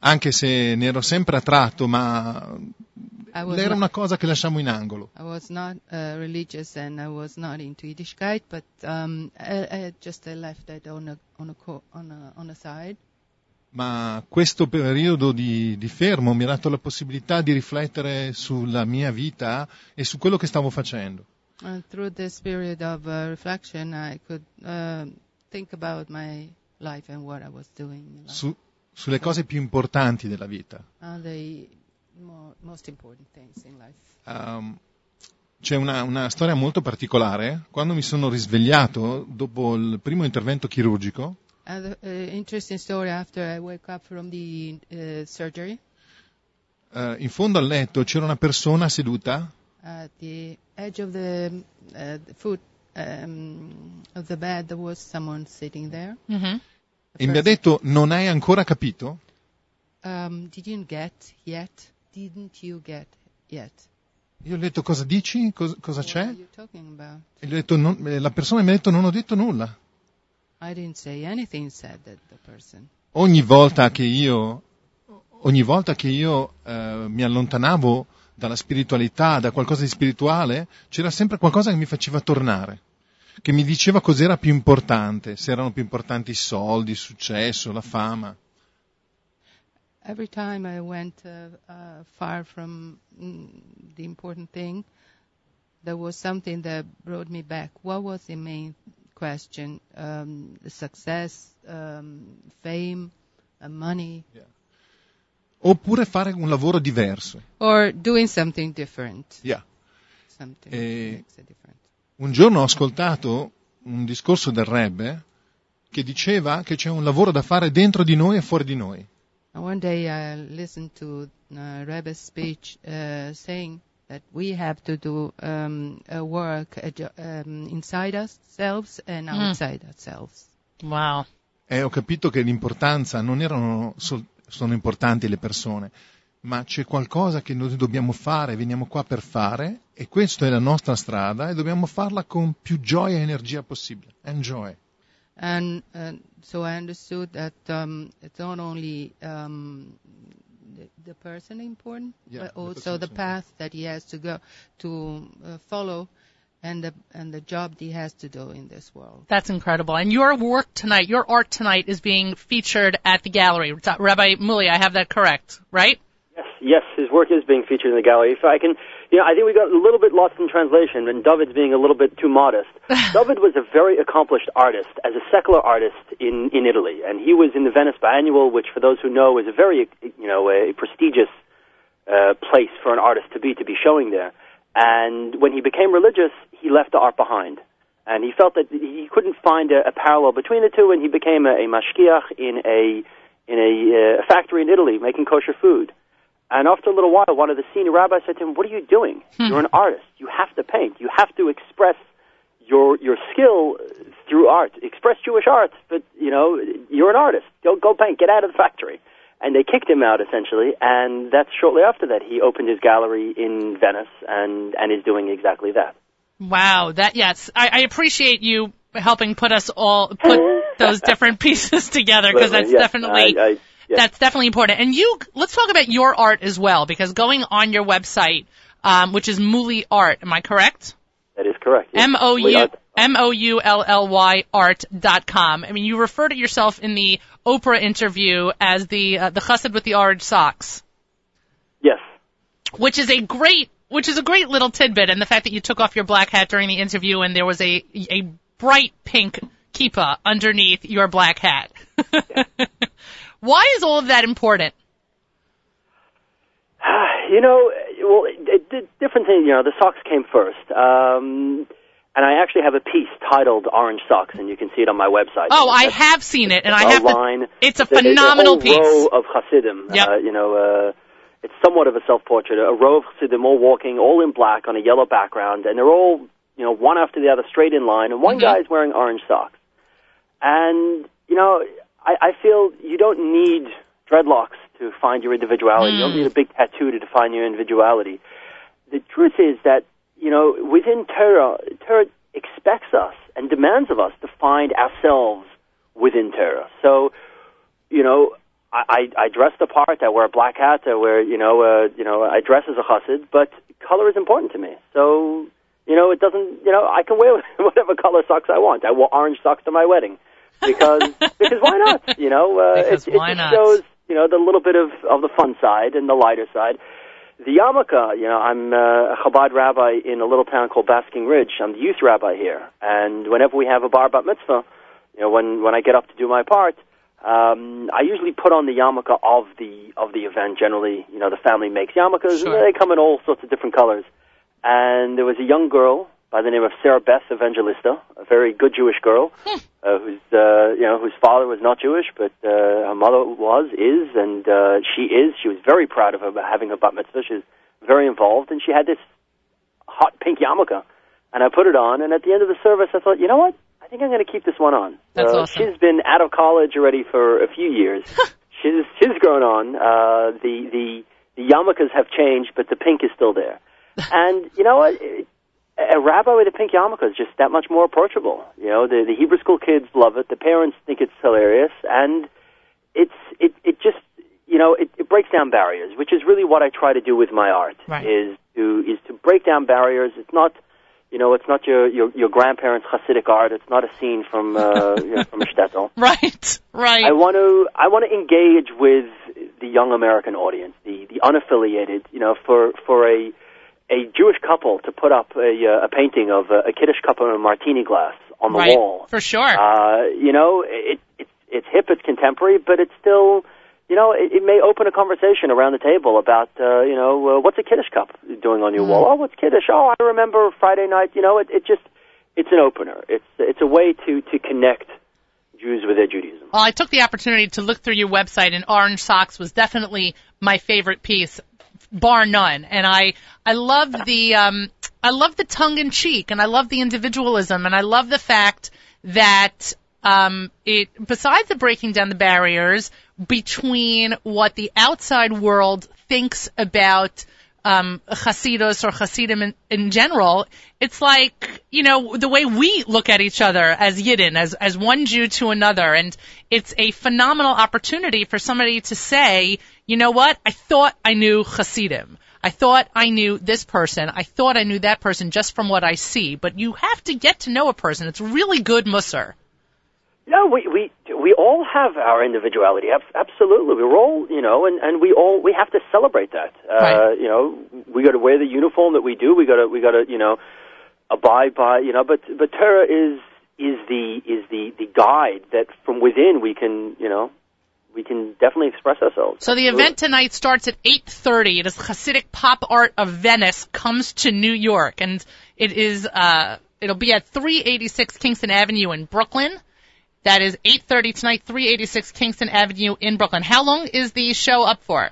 anche se ne ero sempre attratto, ma era una cosa che lasciamo in angolo. I was not uh, religious and I was not into Yiddishkeit, but um, I, I just I left it on a on a co- on a on a side. Ma questo periodo di, di fermo mi ha dato la possibilità di riflettere sulla mia vita e su quello che stavo facendo. And through this period of uh, reflection, I could uh, think about my life and what I was doing. su- sulle cose più importanti della vita. Uh. Um, c'è una, una storia molto particolare. Quando mi sono risvegliato dopo il primo intervento chirurgico, And uh, interesting story after I wake up from the uh, surgery. eh, in fondo al letto c'era una persona seduta At the edge of the, uh, the foot um, of the bed, there was someone sitting there. hmm A e mi ha detto non hai ancora capito? Um, did you get yet? Didn't you get yet? Io gli ho detto cosa dici? Cos- cosa What c'è? E gli ho detto, non- la persona mi ha detto non ho detto nulla. I didn't say anything, said that the person. Ogni volta che io, ogni volta che io eh, mi allontanavo dalla spiritualità, da qualcosa di spirituale, c'era sempre qualcosa che mi faceva tornare, che mi diceva cos'era più importante, se erano più importanti i soldi, il successo, la fama. Every time I went uh, uh, far from mm, the important thing, there was something that brought me back. What was the main question? Um, success, um, fame, uh, money, Oppure fare un lavoro diverso. or doing something different? Yeah. Something Eh, makes a difference. Un giorno ho ascoltato un discorso del Rebbe che diceva che c'è un lavoro da fare dentro di noi e fuori di noi. One day I listened to uh, Rebbe's speech uh, saying that we have to do um, a work a jo- um, inside ourselves and outside ourselves. Wow. E ho capito che l'importanza non erano sol- sono importanti le persone, ma c'è qualcosa che noi dobbiamo fare, veniamo qua per fare e questa è la nostra strada e dobbiamo farla con più gioia e energia possibile. Enjoy. And uh, so I understood that um, it's not only um, the, the person important, Yeah, but also person the is path that he has to go to uh, follow, and the and the job he has to do in this world. That's incredible. And your work tonight, your art tonight is being featured at the gallery. Rabbi Moully, I have that correct, right? Yes, his work is being featured in the gallery. If I can, you know, I think we got a little bit lost in translation, and David's being a little bit too modest. *laughs* David was a very accomplished artist as a secular artist in in Italy, and he was in the Venice Biennial, which, for those who know, is a very, you know, a prestigious uh, place for an artist to be to be showing there. And when he became religious, he left the art behind. And he felt that he couldn't find a, a parallel between the two, and he became a, a mashgiach in a in a uh, factory in Italy making kosher food. And after a little while, one of the senior rabbis said to him, "What are you doing? Hmm. You're an artist. You have to paint. You have to express your your skill uh, through art. Express Jewish art, but you know you're an artist. Go go paint. Get out of the factory." And they kicked him out essentially, and that's shortly after that he opened his gallery in Venice and and is doing exactly that. Wow, that yes, I, I appreciate you helping put us all put *laughs* those different pieces together because that's Yes, definitely I, I, yes. that's definitely important. And you, let's talk about your art as well because going on your website, um, which is Moully Art, am I correct? that is correct. yes. M O We U are- M O U L L Y art dot com. I mean, you refer to yourself in the Oprah interview as the uh, the chassid with the orange socks, Yes. which is a great which is a great little tidbit. And the fact that you took off your black hat during the interview and there was a a bright pink kippa underneath your black hat. *laughs* Why is all of that important? *sighs* You know, well, it, it, different thing. You know, the socks came first, um, and I actually have a piece titled "Orange Socks," and you can see it on my website. Oh, I have seen it, and I have to. line. It's a phenomenal a piece. row of Hasidim. Yep. Uh, you know, uh, it's somewhat of a self-portrait. A row of Hasidim all walking, all in black on a yellow background, and they're all, you know, one after the other, straight in line, and one Mhm. guy is wearing orange socks. And you know, I, I feel you don't need dreadlocks to find your individuality. You don't Mm. need a big tattoo to define your individuality. The truth is that you know, within Torah, Torah expects us and demands of us to find ourselves within Torah. So, you know, I, I I dress the part. I wear a black hat. I wear you know uh, you know I dress as a chassid, but color is important to me. So you know it doesn't you know I can wear *laughs* whatever color socks I want. I wore orange socks to my wedding because because why not? You know uh, Because it, why it just not? shows you know the little bit of of the fun side and the lighter side. The yarmulke, you know, I'm uh, a Chabad rabbi in a little town called Basking Ridge. I'm the youth rabbi here, and whenever we have a bar bat mitzvah, you know, when when I get up to do my part, um, I usually put on the yarmulke of the of the event. Generally, you know, the family makes yarmulkes, Sure. and they come in all sorts of different colors. And there was a young girl by the name of Sarah Beth Evangelista, a very good Jewish girl, *laughs* uh, who's uh, you know whose father was not Jewish, but uh, her mother was, is, and uh, she is. She was very proud of her having her bat mitzvah. She's very involved, and she had this hot pink yarmulke, and I put it on. And at the end of the service, I thought, you know what? I think I'm going to keep this one on. That's uh, awesome. She's been out of college already for a few years. *laughs* she's she's grown on. Uh, the the the yarmulkes have changed, but the pink is still there. *laughs* and you know what? It- a rabbi with a pink yarmulke is just that much more approachable. You know, the the Hebrew school kids love it. The parents think it's hilarious, and it's it it just you know it, it breaks down barriers, which is really what I try to do with my art. Right. Is to is to break down barriers. It's not you know it's not your your, your grandparents' Hasidic art. It's not a scene from uh, *laughs* you know, from a shtetl. Right, right. I want to I want to engage with the young American audience, the the unaffiliated. You know, for for a a Jewish couple to put up a uh, a painting of a, a Kiddush cup and a martini glass on the right, wall. for sure. Uh, you know, it, it it's hip, it's contemporary, but it's still. You know, it, it may open a conversation around the table about, uh, you know, uh, what's a Kiddush cup doing on your wall? Oh, what's Kiddush? Oh, I remember Friday night. You know, it, it just, it's an opener. It's, it's a way to, to connect Jews with their Judaism. Well, I took the opportunity to look through your website, and Orange Socks was definitely my favorite piece, bar none. And I, I love the, um, I love the tongue in cheek, and I love the individualism, and I love the fact that um, it, besides the breaking down the barriers between what the outside world thinks about um, Hasidus or Hasidim in, in general, it's like, you know, the way we look at each other as Yidden, as, as one Jew to another. And it's a phenomenal opportunity for somebody to say, you know what? I thought I knew Hasidim. I thought I knew this person. I thought I knew that person just from what I see. But you have to get to know a person. It's really good musser. No, we we we all have our individuality. Absolutely, we're all you know, and and we all we have to celebrate that. Uh, You know, we got to wear the uniform that we do. We got to we got to you know abide by you know. But but Torah is is the is the the guide that from within we can you know we can definitely express ourselves. So the event tonight starts at 8:30. It is Hasidic Pop Art of Venice comes to New York, and it is uh, it'll be at 386 Kingston Avenue in Brooklyn. That is 8:30 tonight, 386 Kingston Avenue in Brooklyn. How long is the show up for?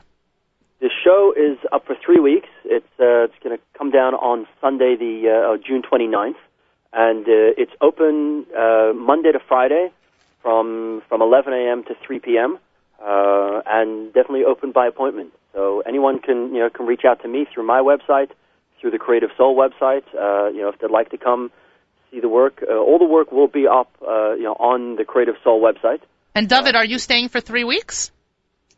The show is up for three weeks. It's uh, it's going to come down on Sunday, the uh, oh, June 29th, and uh, it's open uh, Monday to Friday from from 11 a.m. to 3 p.m. Uh, and definitely open by appointment. So anyone can you know can reach out to me through my website, through the Creative Soul website. Uh, you know if they'd like to come see the work, uh, all the work will be up uh, you know on the Creative Soul website. And David, are you staying for three weeks?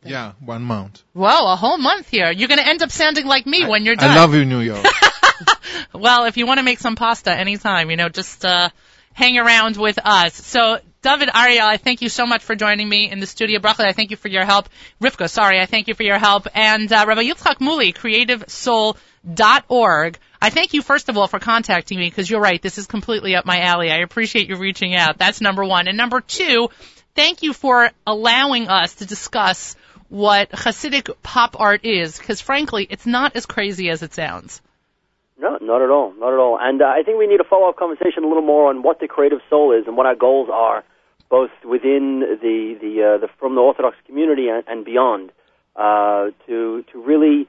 Yeah, one month. Whoa, a whole month here. You're going to end up sounding like me when you're done. I love you, New York. *laughs* *laughs* Well, if you want to make some pasta anytime, you know, just uh, hang around with us. So, David Ariel, I thank you so much for joining me in the studio. Brooklyn, I thank you for your help. Rivka, sorry, I thank you for your help. And uh, Rabbi Yitzchak Moully, creativesoul.org. I thank you, first of all, for contacting me because you're right, this is completely up my alley. I appreciate you reaching out. That's number one. And number two, thank you for allowing us to discuss what Hasidic pop art is because, frankly, it's not as crazy as it sounds. No, not at all, not at all. And uh, I think we need a follow-up conversation a little more on what the creative soul is and what our goals are, both within the the, uh, the from the Orthodox community and, and beyond, uh, to to really,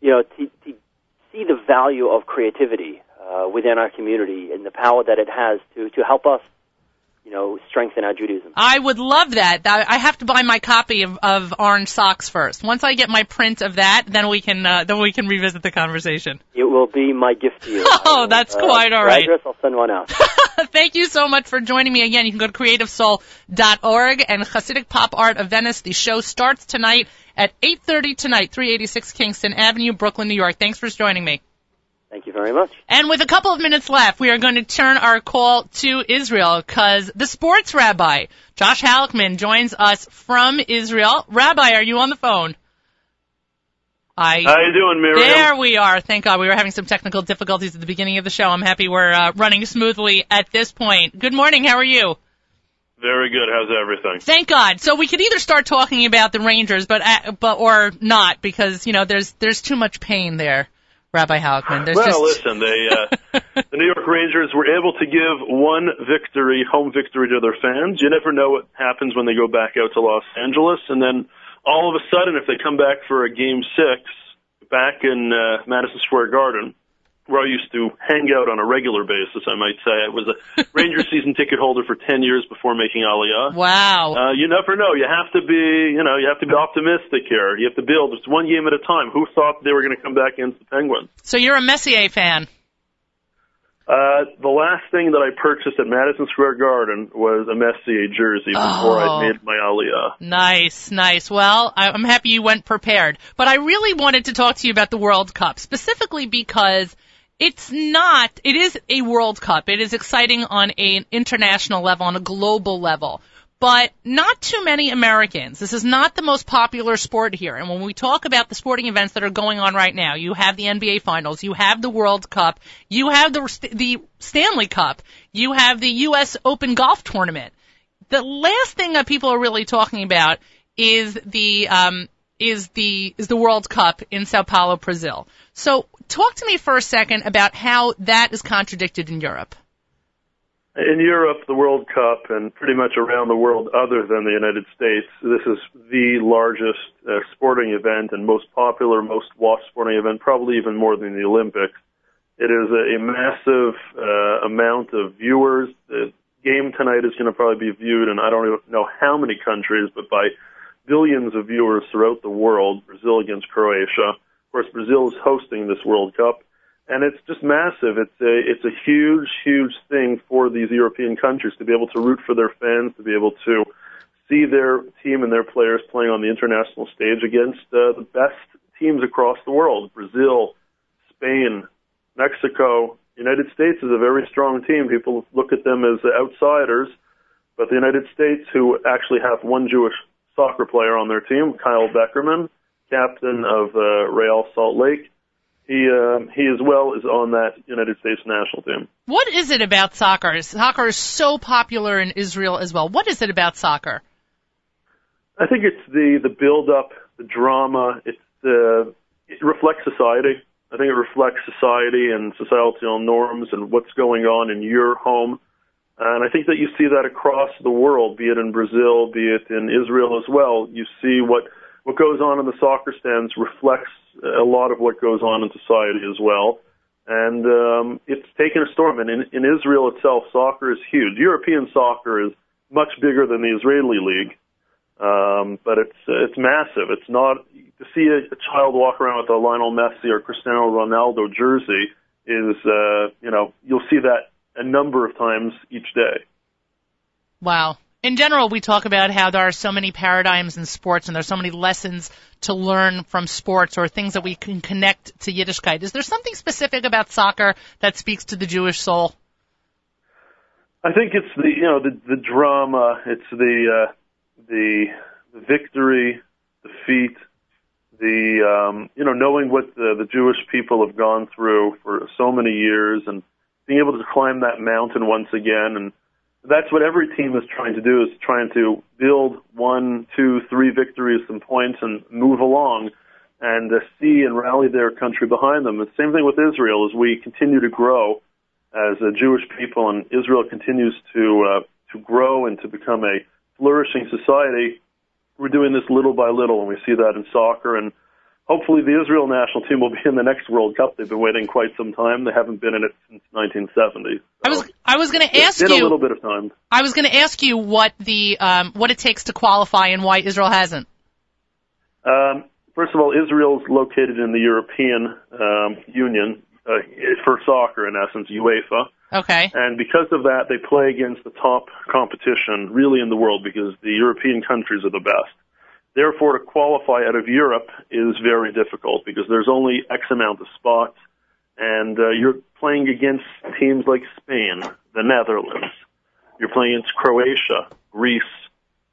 you know, to, to see the value of creativity uh, within our community and the power that it has to to help us, you know, strengthen our Judaism. I would love that. I have to buy my copy of, of Orange Socks first. Once I get my print of that, then we can uh, then we can revisit the conversation. It will be my gift to you. *laughs* Oh, will, that's uh, quite all right. Address, I'll send one out. *laughs* Thank you so much for joining me again. You can go to creativesoul.org and Hasidic Pop Art of Venice. The show starts tonight at 8:30 tonight, 386 Kingston Avenue, Brooklyn, New York. Thanks for joining me. Thank you very much. And with a couple of minutes left, we are going to turn our call to Israel because the sports rabbi, Josh Halickman, joins us from Israel. Rabbi, are you on the phone? I. How you doing, Miriam? There we are. Thank God. We were having some technical difficulties at the beginning of the show. I'm happy we're uh, running smoothly at this point. Good morning. How are you? Very good. How's everything? Thank God. So we could either start talking about the Rangers, but uh, but or not because you know there's there's too much pain there, Rabbi. There's well, just listen, they uh, *laughs* the New York Rangers were able to give one victory, home victory to their fans. You never know what happens when they go back out to Los Angeles, and then all of a sudden, if they come back for a game six back in uh, Madison Square Garden, where I used to hang out on a regular basis, I might say, I was a *laughs* Ranger season ticket holder for ten years before making Aliyah. wow. Uh, you never know. You have to be, you know, you have to be optimistic here. You have to build just one game at a time. Who thought they were going to come back against the Penguins? So you're a Messier fan. Uh, the last thing that I purchased at Madison Square Garden was a Messier jersey before Oh. I made my Aliyah. Nice, nice. Well, I'm happy you went prepared. But I really wanted to talk to you about the World Cup, specifically because it's not, it is a World Cup. It is exciting on an international level, on a global level. But not too many Americans. This is not the most popular sport here. And when we talk about the sporting events that are going on right now, you have the NBA Finals, you have the World Cup, you have the, the Stanley Cup, you have the U.S. Open Golf Tournament the last thing that people are really talking about is the um, is the is the World Cup in Sao Paulo, Brazil. So talk to me for a second about how that is contradicted in Europe. In Europe, the World Cup, and pretty much around the world other than the United States, this is the largest uh, sporting event and most popular, most watched sporting event, probably even more than the Olympics. It is a, a massive uh, amount of viewers. The game tonight is going to probably be viewed in I don't even know how many countries, but by billions of viewers throughout the world. Brazil against Croatia. Course, Brazil is hosting this World Cup and it's just massive. It's a it's a huge, huge thing for these European countries to be able to root for their fans, to be able to see their team and their players playing on the international stage against uh, the best teams across the world: Brazil, Spain, Mexico. United States is a very strong team. People look at them as outsiders, but the United States, who actually have one Jewish soccer player on their team, Kyle Beckerman, captain of uh, Real Salt Lake he um, he as well is on that United States national team. What is it about soccer? Soccer is so popular in Israel as well. What is it about soccer? I think it's the the build up, the drama. It's the it reflects society. I think it reflects society and societal norms and what's going on in your home. And I think that you see that across the world, be it in Brazil, be it in Israel as well. You see what what goes on in the soccer stands reflects a lot of what goes on in society as well. And um, it's taken a storm. And in, in Israel itself, soccer is huge. European soccer is much bigger than the Israeli league, um, but it's it's massive. It's not to see a, a child walk around with a Lionel Messi or Cristiano Ronaldo jersey is uh, you know you'll see that a number of times each day. Wow. In general, we talk about how there are so many paradigms in sports and there's so many lessons to learn from sports or things that we can connect to Yiddishkeit. Is there something specific about soccer that speaks to the Jewish soul? I think it's the you know the the drama. It's the uh, the the victory, defeat, the um, you know knowing what the, the Jewish people have gone through for so many years and being able to climb that mountain once again and that's what every team is trying to do is trying to build one, two, three victories some points and move along and uh, see and rally their country behind them. The same thing with Israel as we continue to grow as a Jewish people and Israel continues to uh, to grow and to become a flourishing society. We're doing this little by little, and we see that in soccer. And hopefully, the Israel national team will be in the next World Cup. They've been waiting quite some time. They haven't been in it since 1970. I was I was going to ask you. a little bit of time. I was going to ask you what the um, what it takes to qualify and why Israel hasn't. Um, first of all, Israel's located in the European um, Union uh, for soccer, in essence, UEFA. Okay. And because of that, they play against the top competition really in the world because the European countries are the best. Therefore, to qualify out of Europe is very difficult because there's only X amount of spots, and uh, you're playing against teams like Spain, the Netherlands. You're playing against Croatia, Greece.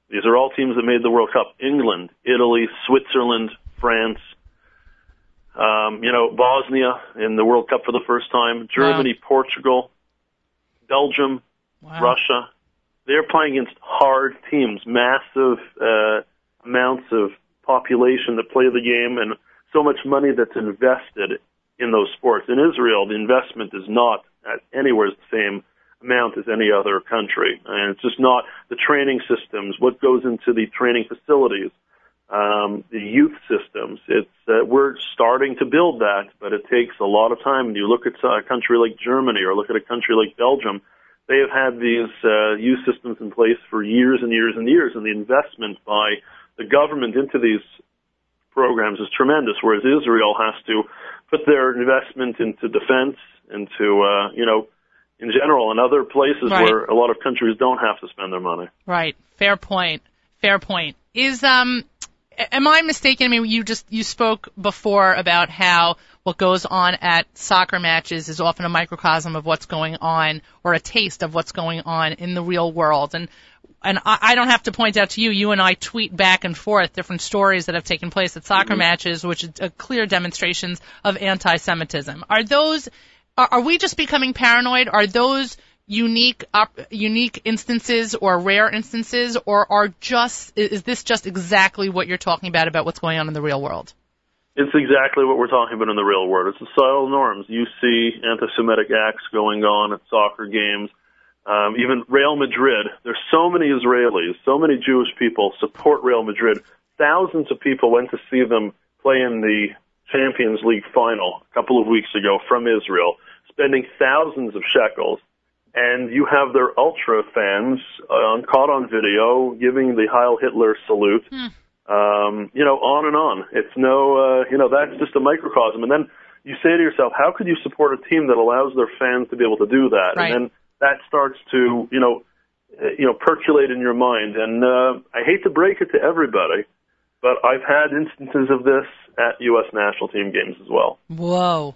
These are all teams that made the World Cup. England, Italy, Switzerland, France. Um, you know, Bosnia in the World Cup for the first time. Germany, Portugal, Belgium, Wow. Russia. They're playing against hard teams, massive uh, amounts of population that play the game, and so much money that's invested in those sports. In Israel, the investment is not at anywhere the same amount as any other country, and it's just not the training systems, what goes into the training facilities, um, the youth systems. It's uh, we're starting to build that, but it takes a lot of time. And you look at a country like Germany or look at a country like Belgium they have had these uh, youth systems in place for years and years and years, and the investment by the government into these programs is tremendous. Whereas Israel has to put their investment into defense, into uh, you know, in general, and other places Right. where a lot of countries don't have to spend their money. Right. Fair point. Fair point. Is um am I mistaken? I mean, you just you spoke before about how what goes on at soccer matches is often a microcosm of what's going on or a taste of what's going on in the real world. And and I, I don't have to point out to you. You and I tweet back and forth different stories that have taken place at soccer mm-hmm. matches, which are uh, clear demonstrations of anti-Semitism. Are those? Are, are we just becoming paranoid? Are those unique op- unique instances or rare instances, or are just is is this just exactly what you're talking about about what's going on in the real world? It's exactly what we're talking about in the real world. It's societal norms. You see anti-Semitic acts going on at soccer games. Um, even Real Madrid. There's so many Israelis, so many Jewish people support Real Madrid. Thousands of people went to see them play in the Champions League final a couple of weeks ago from Israel, spending thousands of shekels. And you have their ultra fans uh, caught on video giving the Heil Hitler salute um, you know, on and on. It's no, uh, you know, that's just a microcosm. And then you say to yourself, how could you support a team that allows their fans to be able to do that? Right. And then that starts to, you know, uh, you know, percolate in your mind. And uh, I hate to break it to everybody, but I've had instances of this at U.S. national team games as well. Whoa,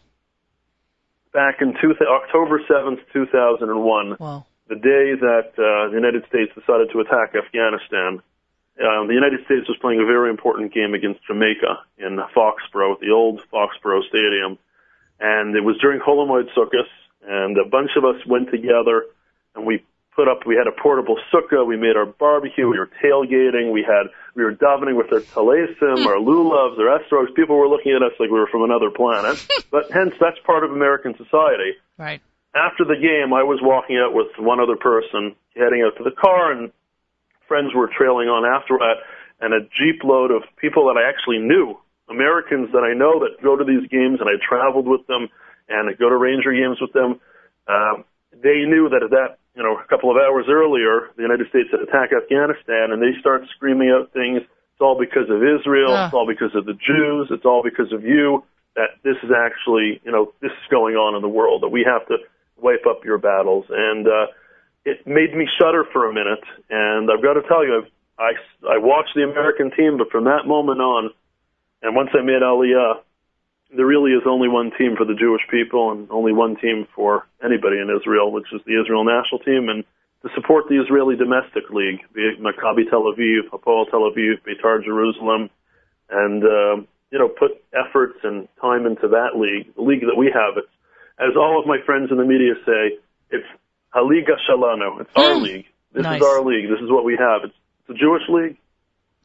Back in two, October 7th, 2001, whoa, the day that uh, the United States decided to attack Afghanistan, um, the United States was playing a very important game against Jamaica in Foxborough, the old Foxborough Stadium, and it was during Chol HaMoed Sukkot, and a bunch of us went together, and we put up. We had a portable sukkah. We made our barbecue. We were tailgating. We had we were davening with our talesim, our lulavs, our esrogs. People were looking at us like we were from another planet. *laughs* but hence, that's part of American society right, after the game, I was walking out with one other person, heading out to the car, and friends were trailing on after that, and a jeep load of people that I actually knew, Americans that I know that go to these games, and I traveled with them, and go to Ranger games with them. Um, they knew that at that, you know, a couple of hours earlier, the United States had attacked Afghanistan, and they start screaming out things. It's all because of Israel. It's all because of the Jews. It's all because of you. That this is actually, you know, this is going on in the world. That we have to wipe up your battles. And uh, it made me shudder for a minute. And I've got to tell you, I've, I I watched the American team, but from that moment on, and once I made Aliyah, there really is only one team for the Jewish people and only one team for anybody in Israel, which is the Israel national team. And to support the Israeli domestic league, be it Maccabi Tel Aviv, Hapoel Tel Aviv, Beitar Jerusalem, and um, you know put efforts and time into that league, the league that we have. It's as all of my friends in the media say, it's HaLiga Shelanu. It's our Hmm. league. This Nice. is our league. This is what we have. It's the Jewish league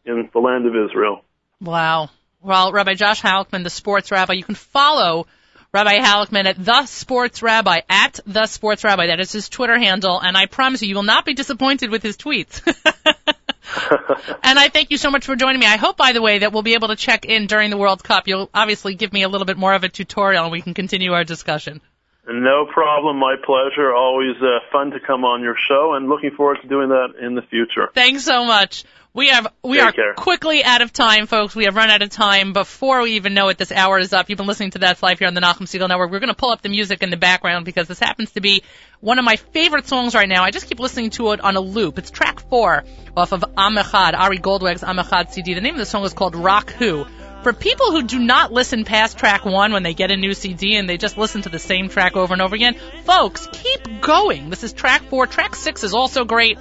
in the land of Israel. wow. Well, Rabbi Josh Halickman, the sports rabbi, you can follow Rabbi Halickman at the Sports Rabbi at the Sports Rabbi. That is his Twitter handle, and I promise you, you will not be disappointed with his tweets. *laughs* and I thank you so much for joining me. I hope, by the way, that we'll be able to check in during the World Cup. You'll obviously give me a little bit more of a tutorial, and we can continue our discussion. No problem. My pleasure. Always uh, fun to come on your show and looking forward to doing that in the future. Thanks so much. We have we Take are care. quickly out of time, folks. We have run out of time before we even know it. This hour is up. You've been listening to That's Life here on the Nachum Segal Network. We're going to pull up the music in the background because this happens to be one of my favorite songs right now. I just keep listening to it on a loop. It's track four off of Amechad, Ari Goldwag's Amechad CD. The name of the song is called Rock Who. For people who do not listen past track one when they get a new CD and they just listen to the same track over and over again, folks, keep going. This is track four. Track six is also great.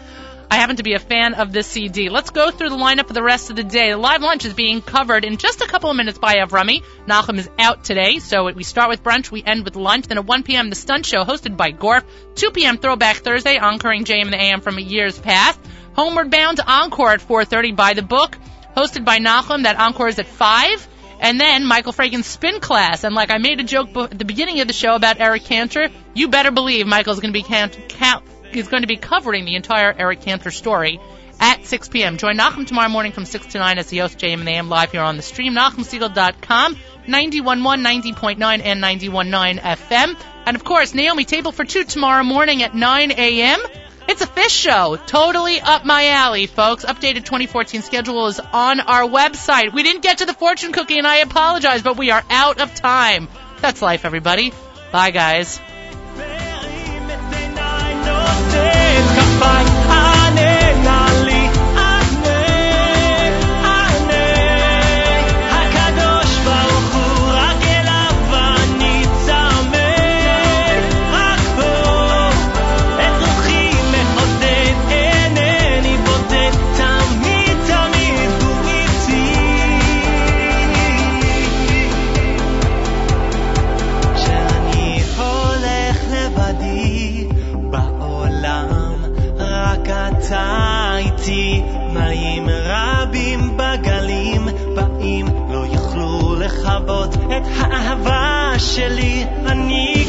I happen to be a fan of this CD. Let's go through the lineup for the rest of the day. The live lunch is being covered in just a couple of minutes by Avrami. Nachum is out today, so we start with brunch, we end with lunch. Then at 1 p.m., the stunt show hosted by Gorf. 2 p.m., Throwback Thursday, encoring JM and the AM from a years past. Homeward Bound Encore at 4.30 by the book, hosted by Nachum. That encore is at 5. And then Michael Fragin's spin class. And like I made a joke at the beginning of the show about Eric Cantor, you better believe Michael's going to be count, count, is going to be covering the entire Eric Cantor story at 6 p.m. Join Nachum tomorrow morning from 6 to 9 as the host JM and AM live here on the stream, NachumSegal.com, 91.1, 90.9, and 91.9 FM. And of course, Naomi Table for Two tomorrow morning at 9 a.m. It's a fish show. Totally up my alley, folks. Updated 2014 schedule is on our website. We didn't get to the fortune cookie and I apologize, but we are out of time. That's life, everybody. Bye, guys. איתי. מים רבים בגלים באים, לא יוכלו לכבות את האהבה שלי. אני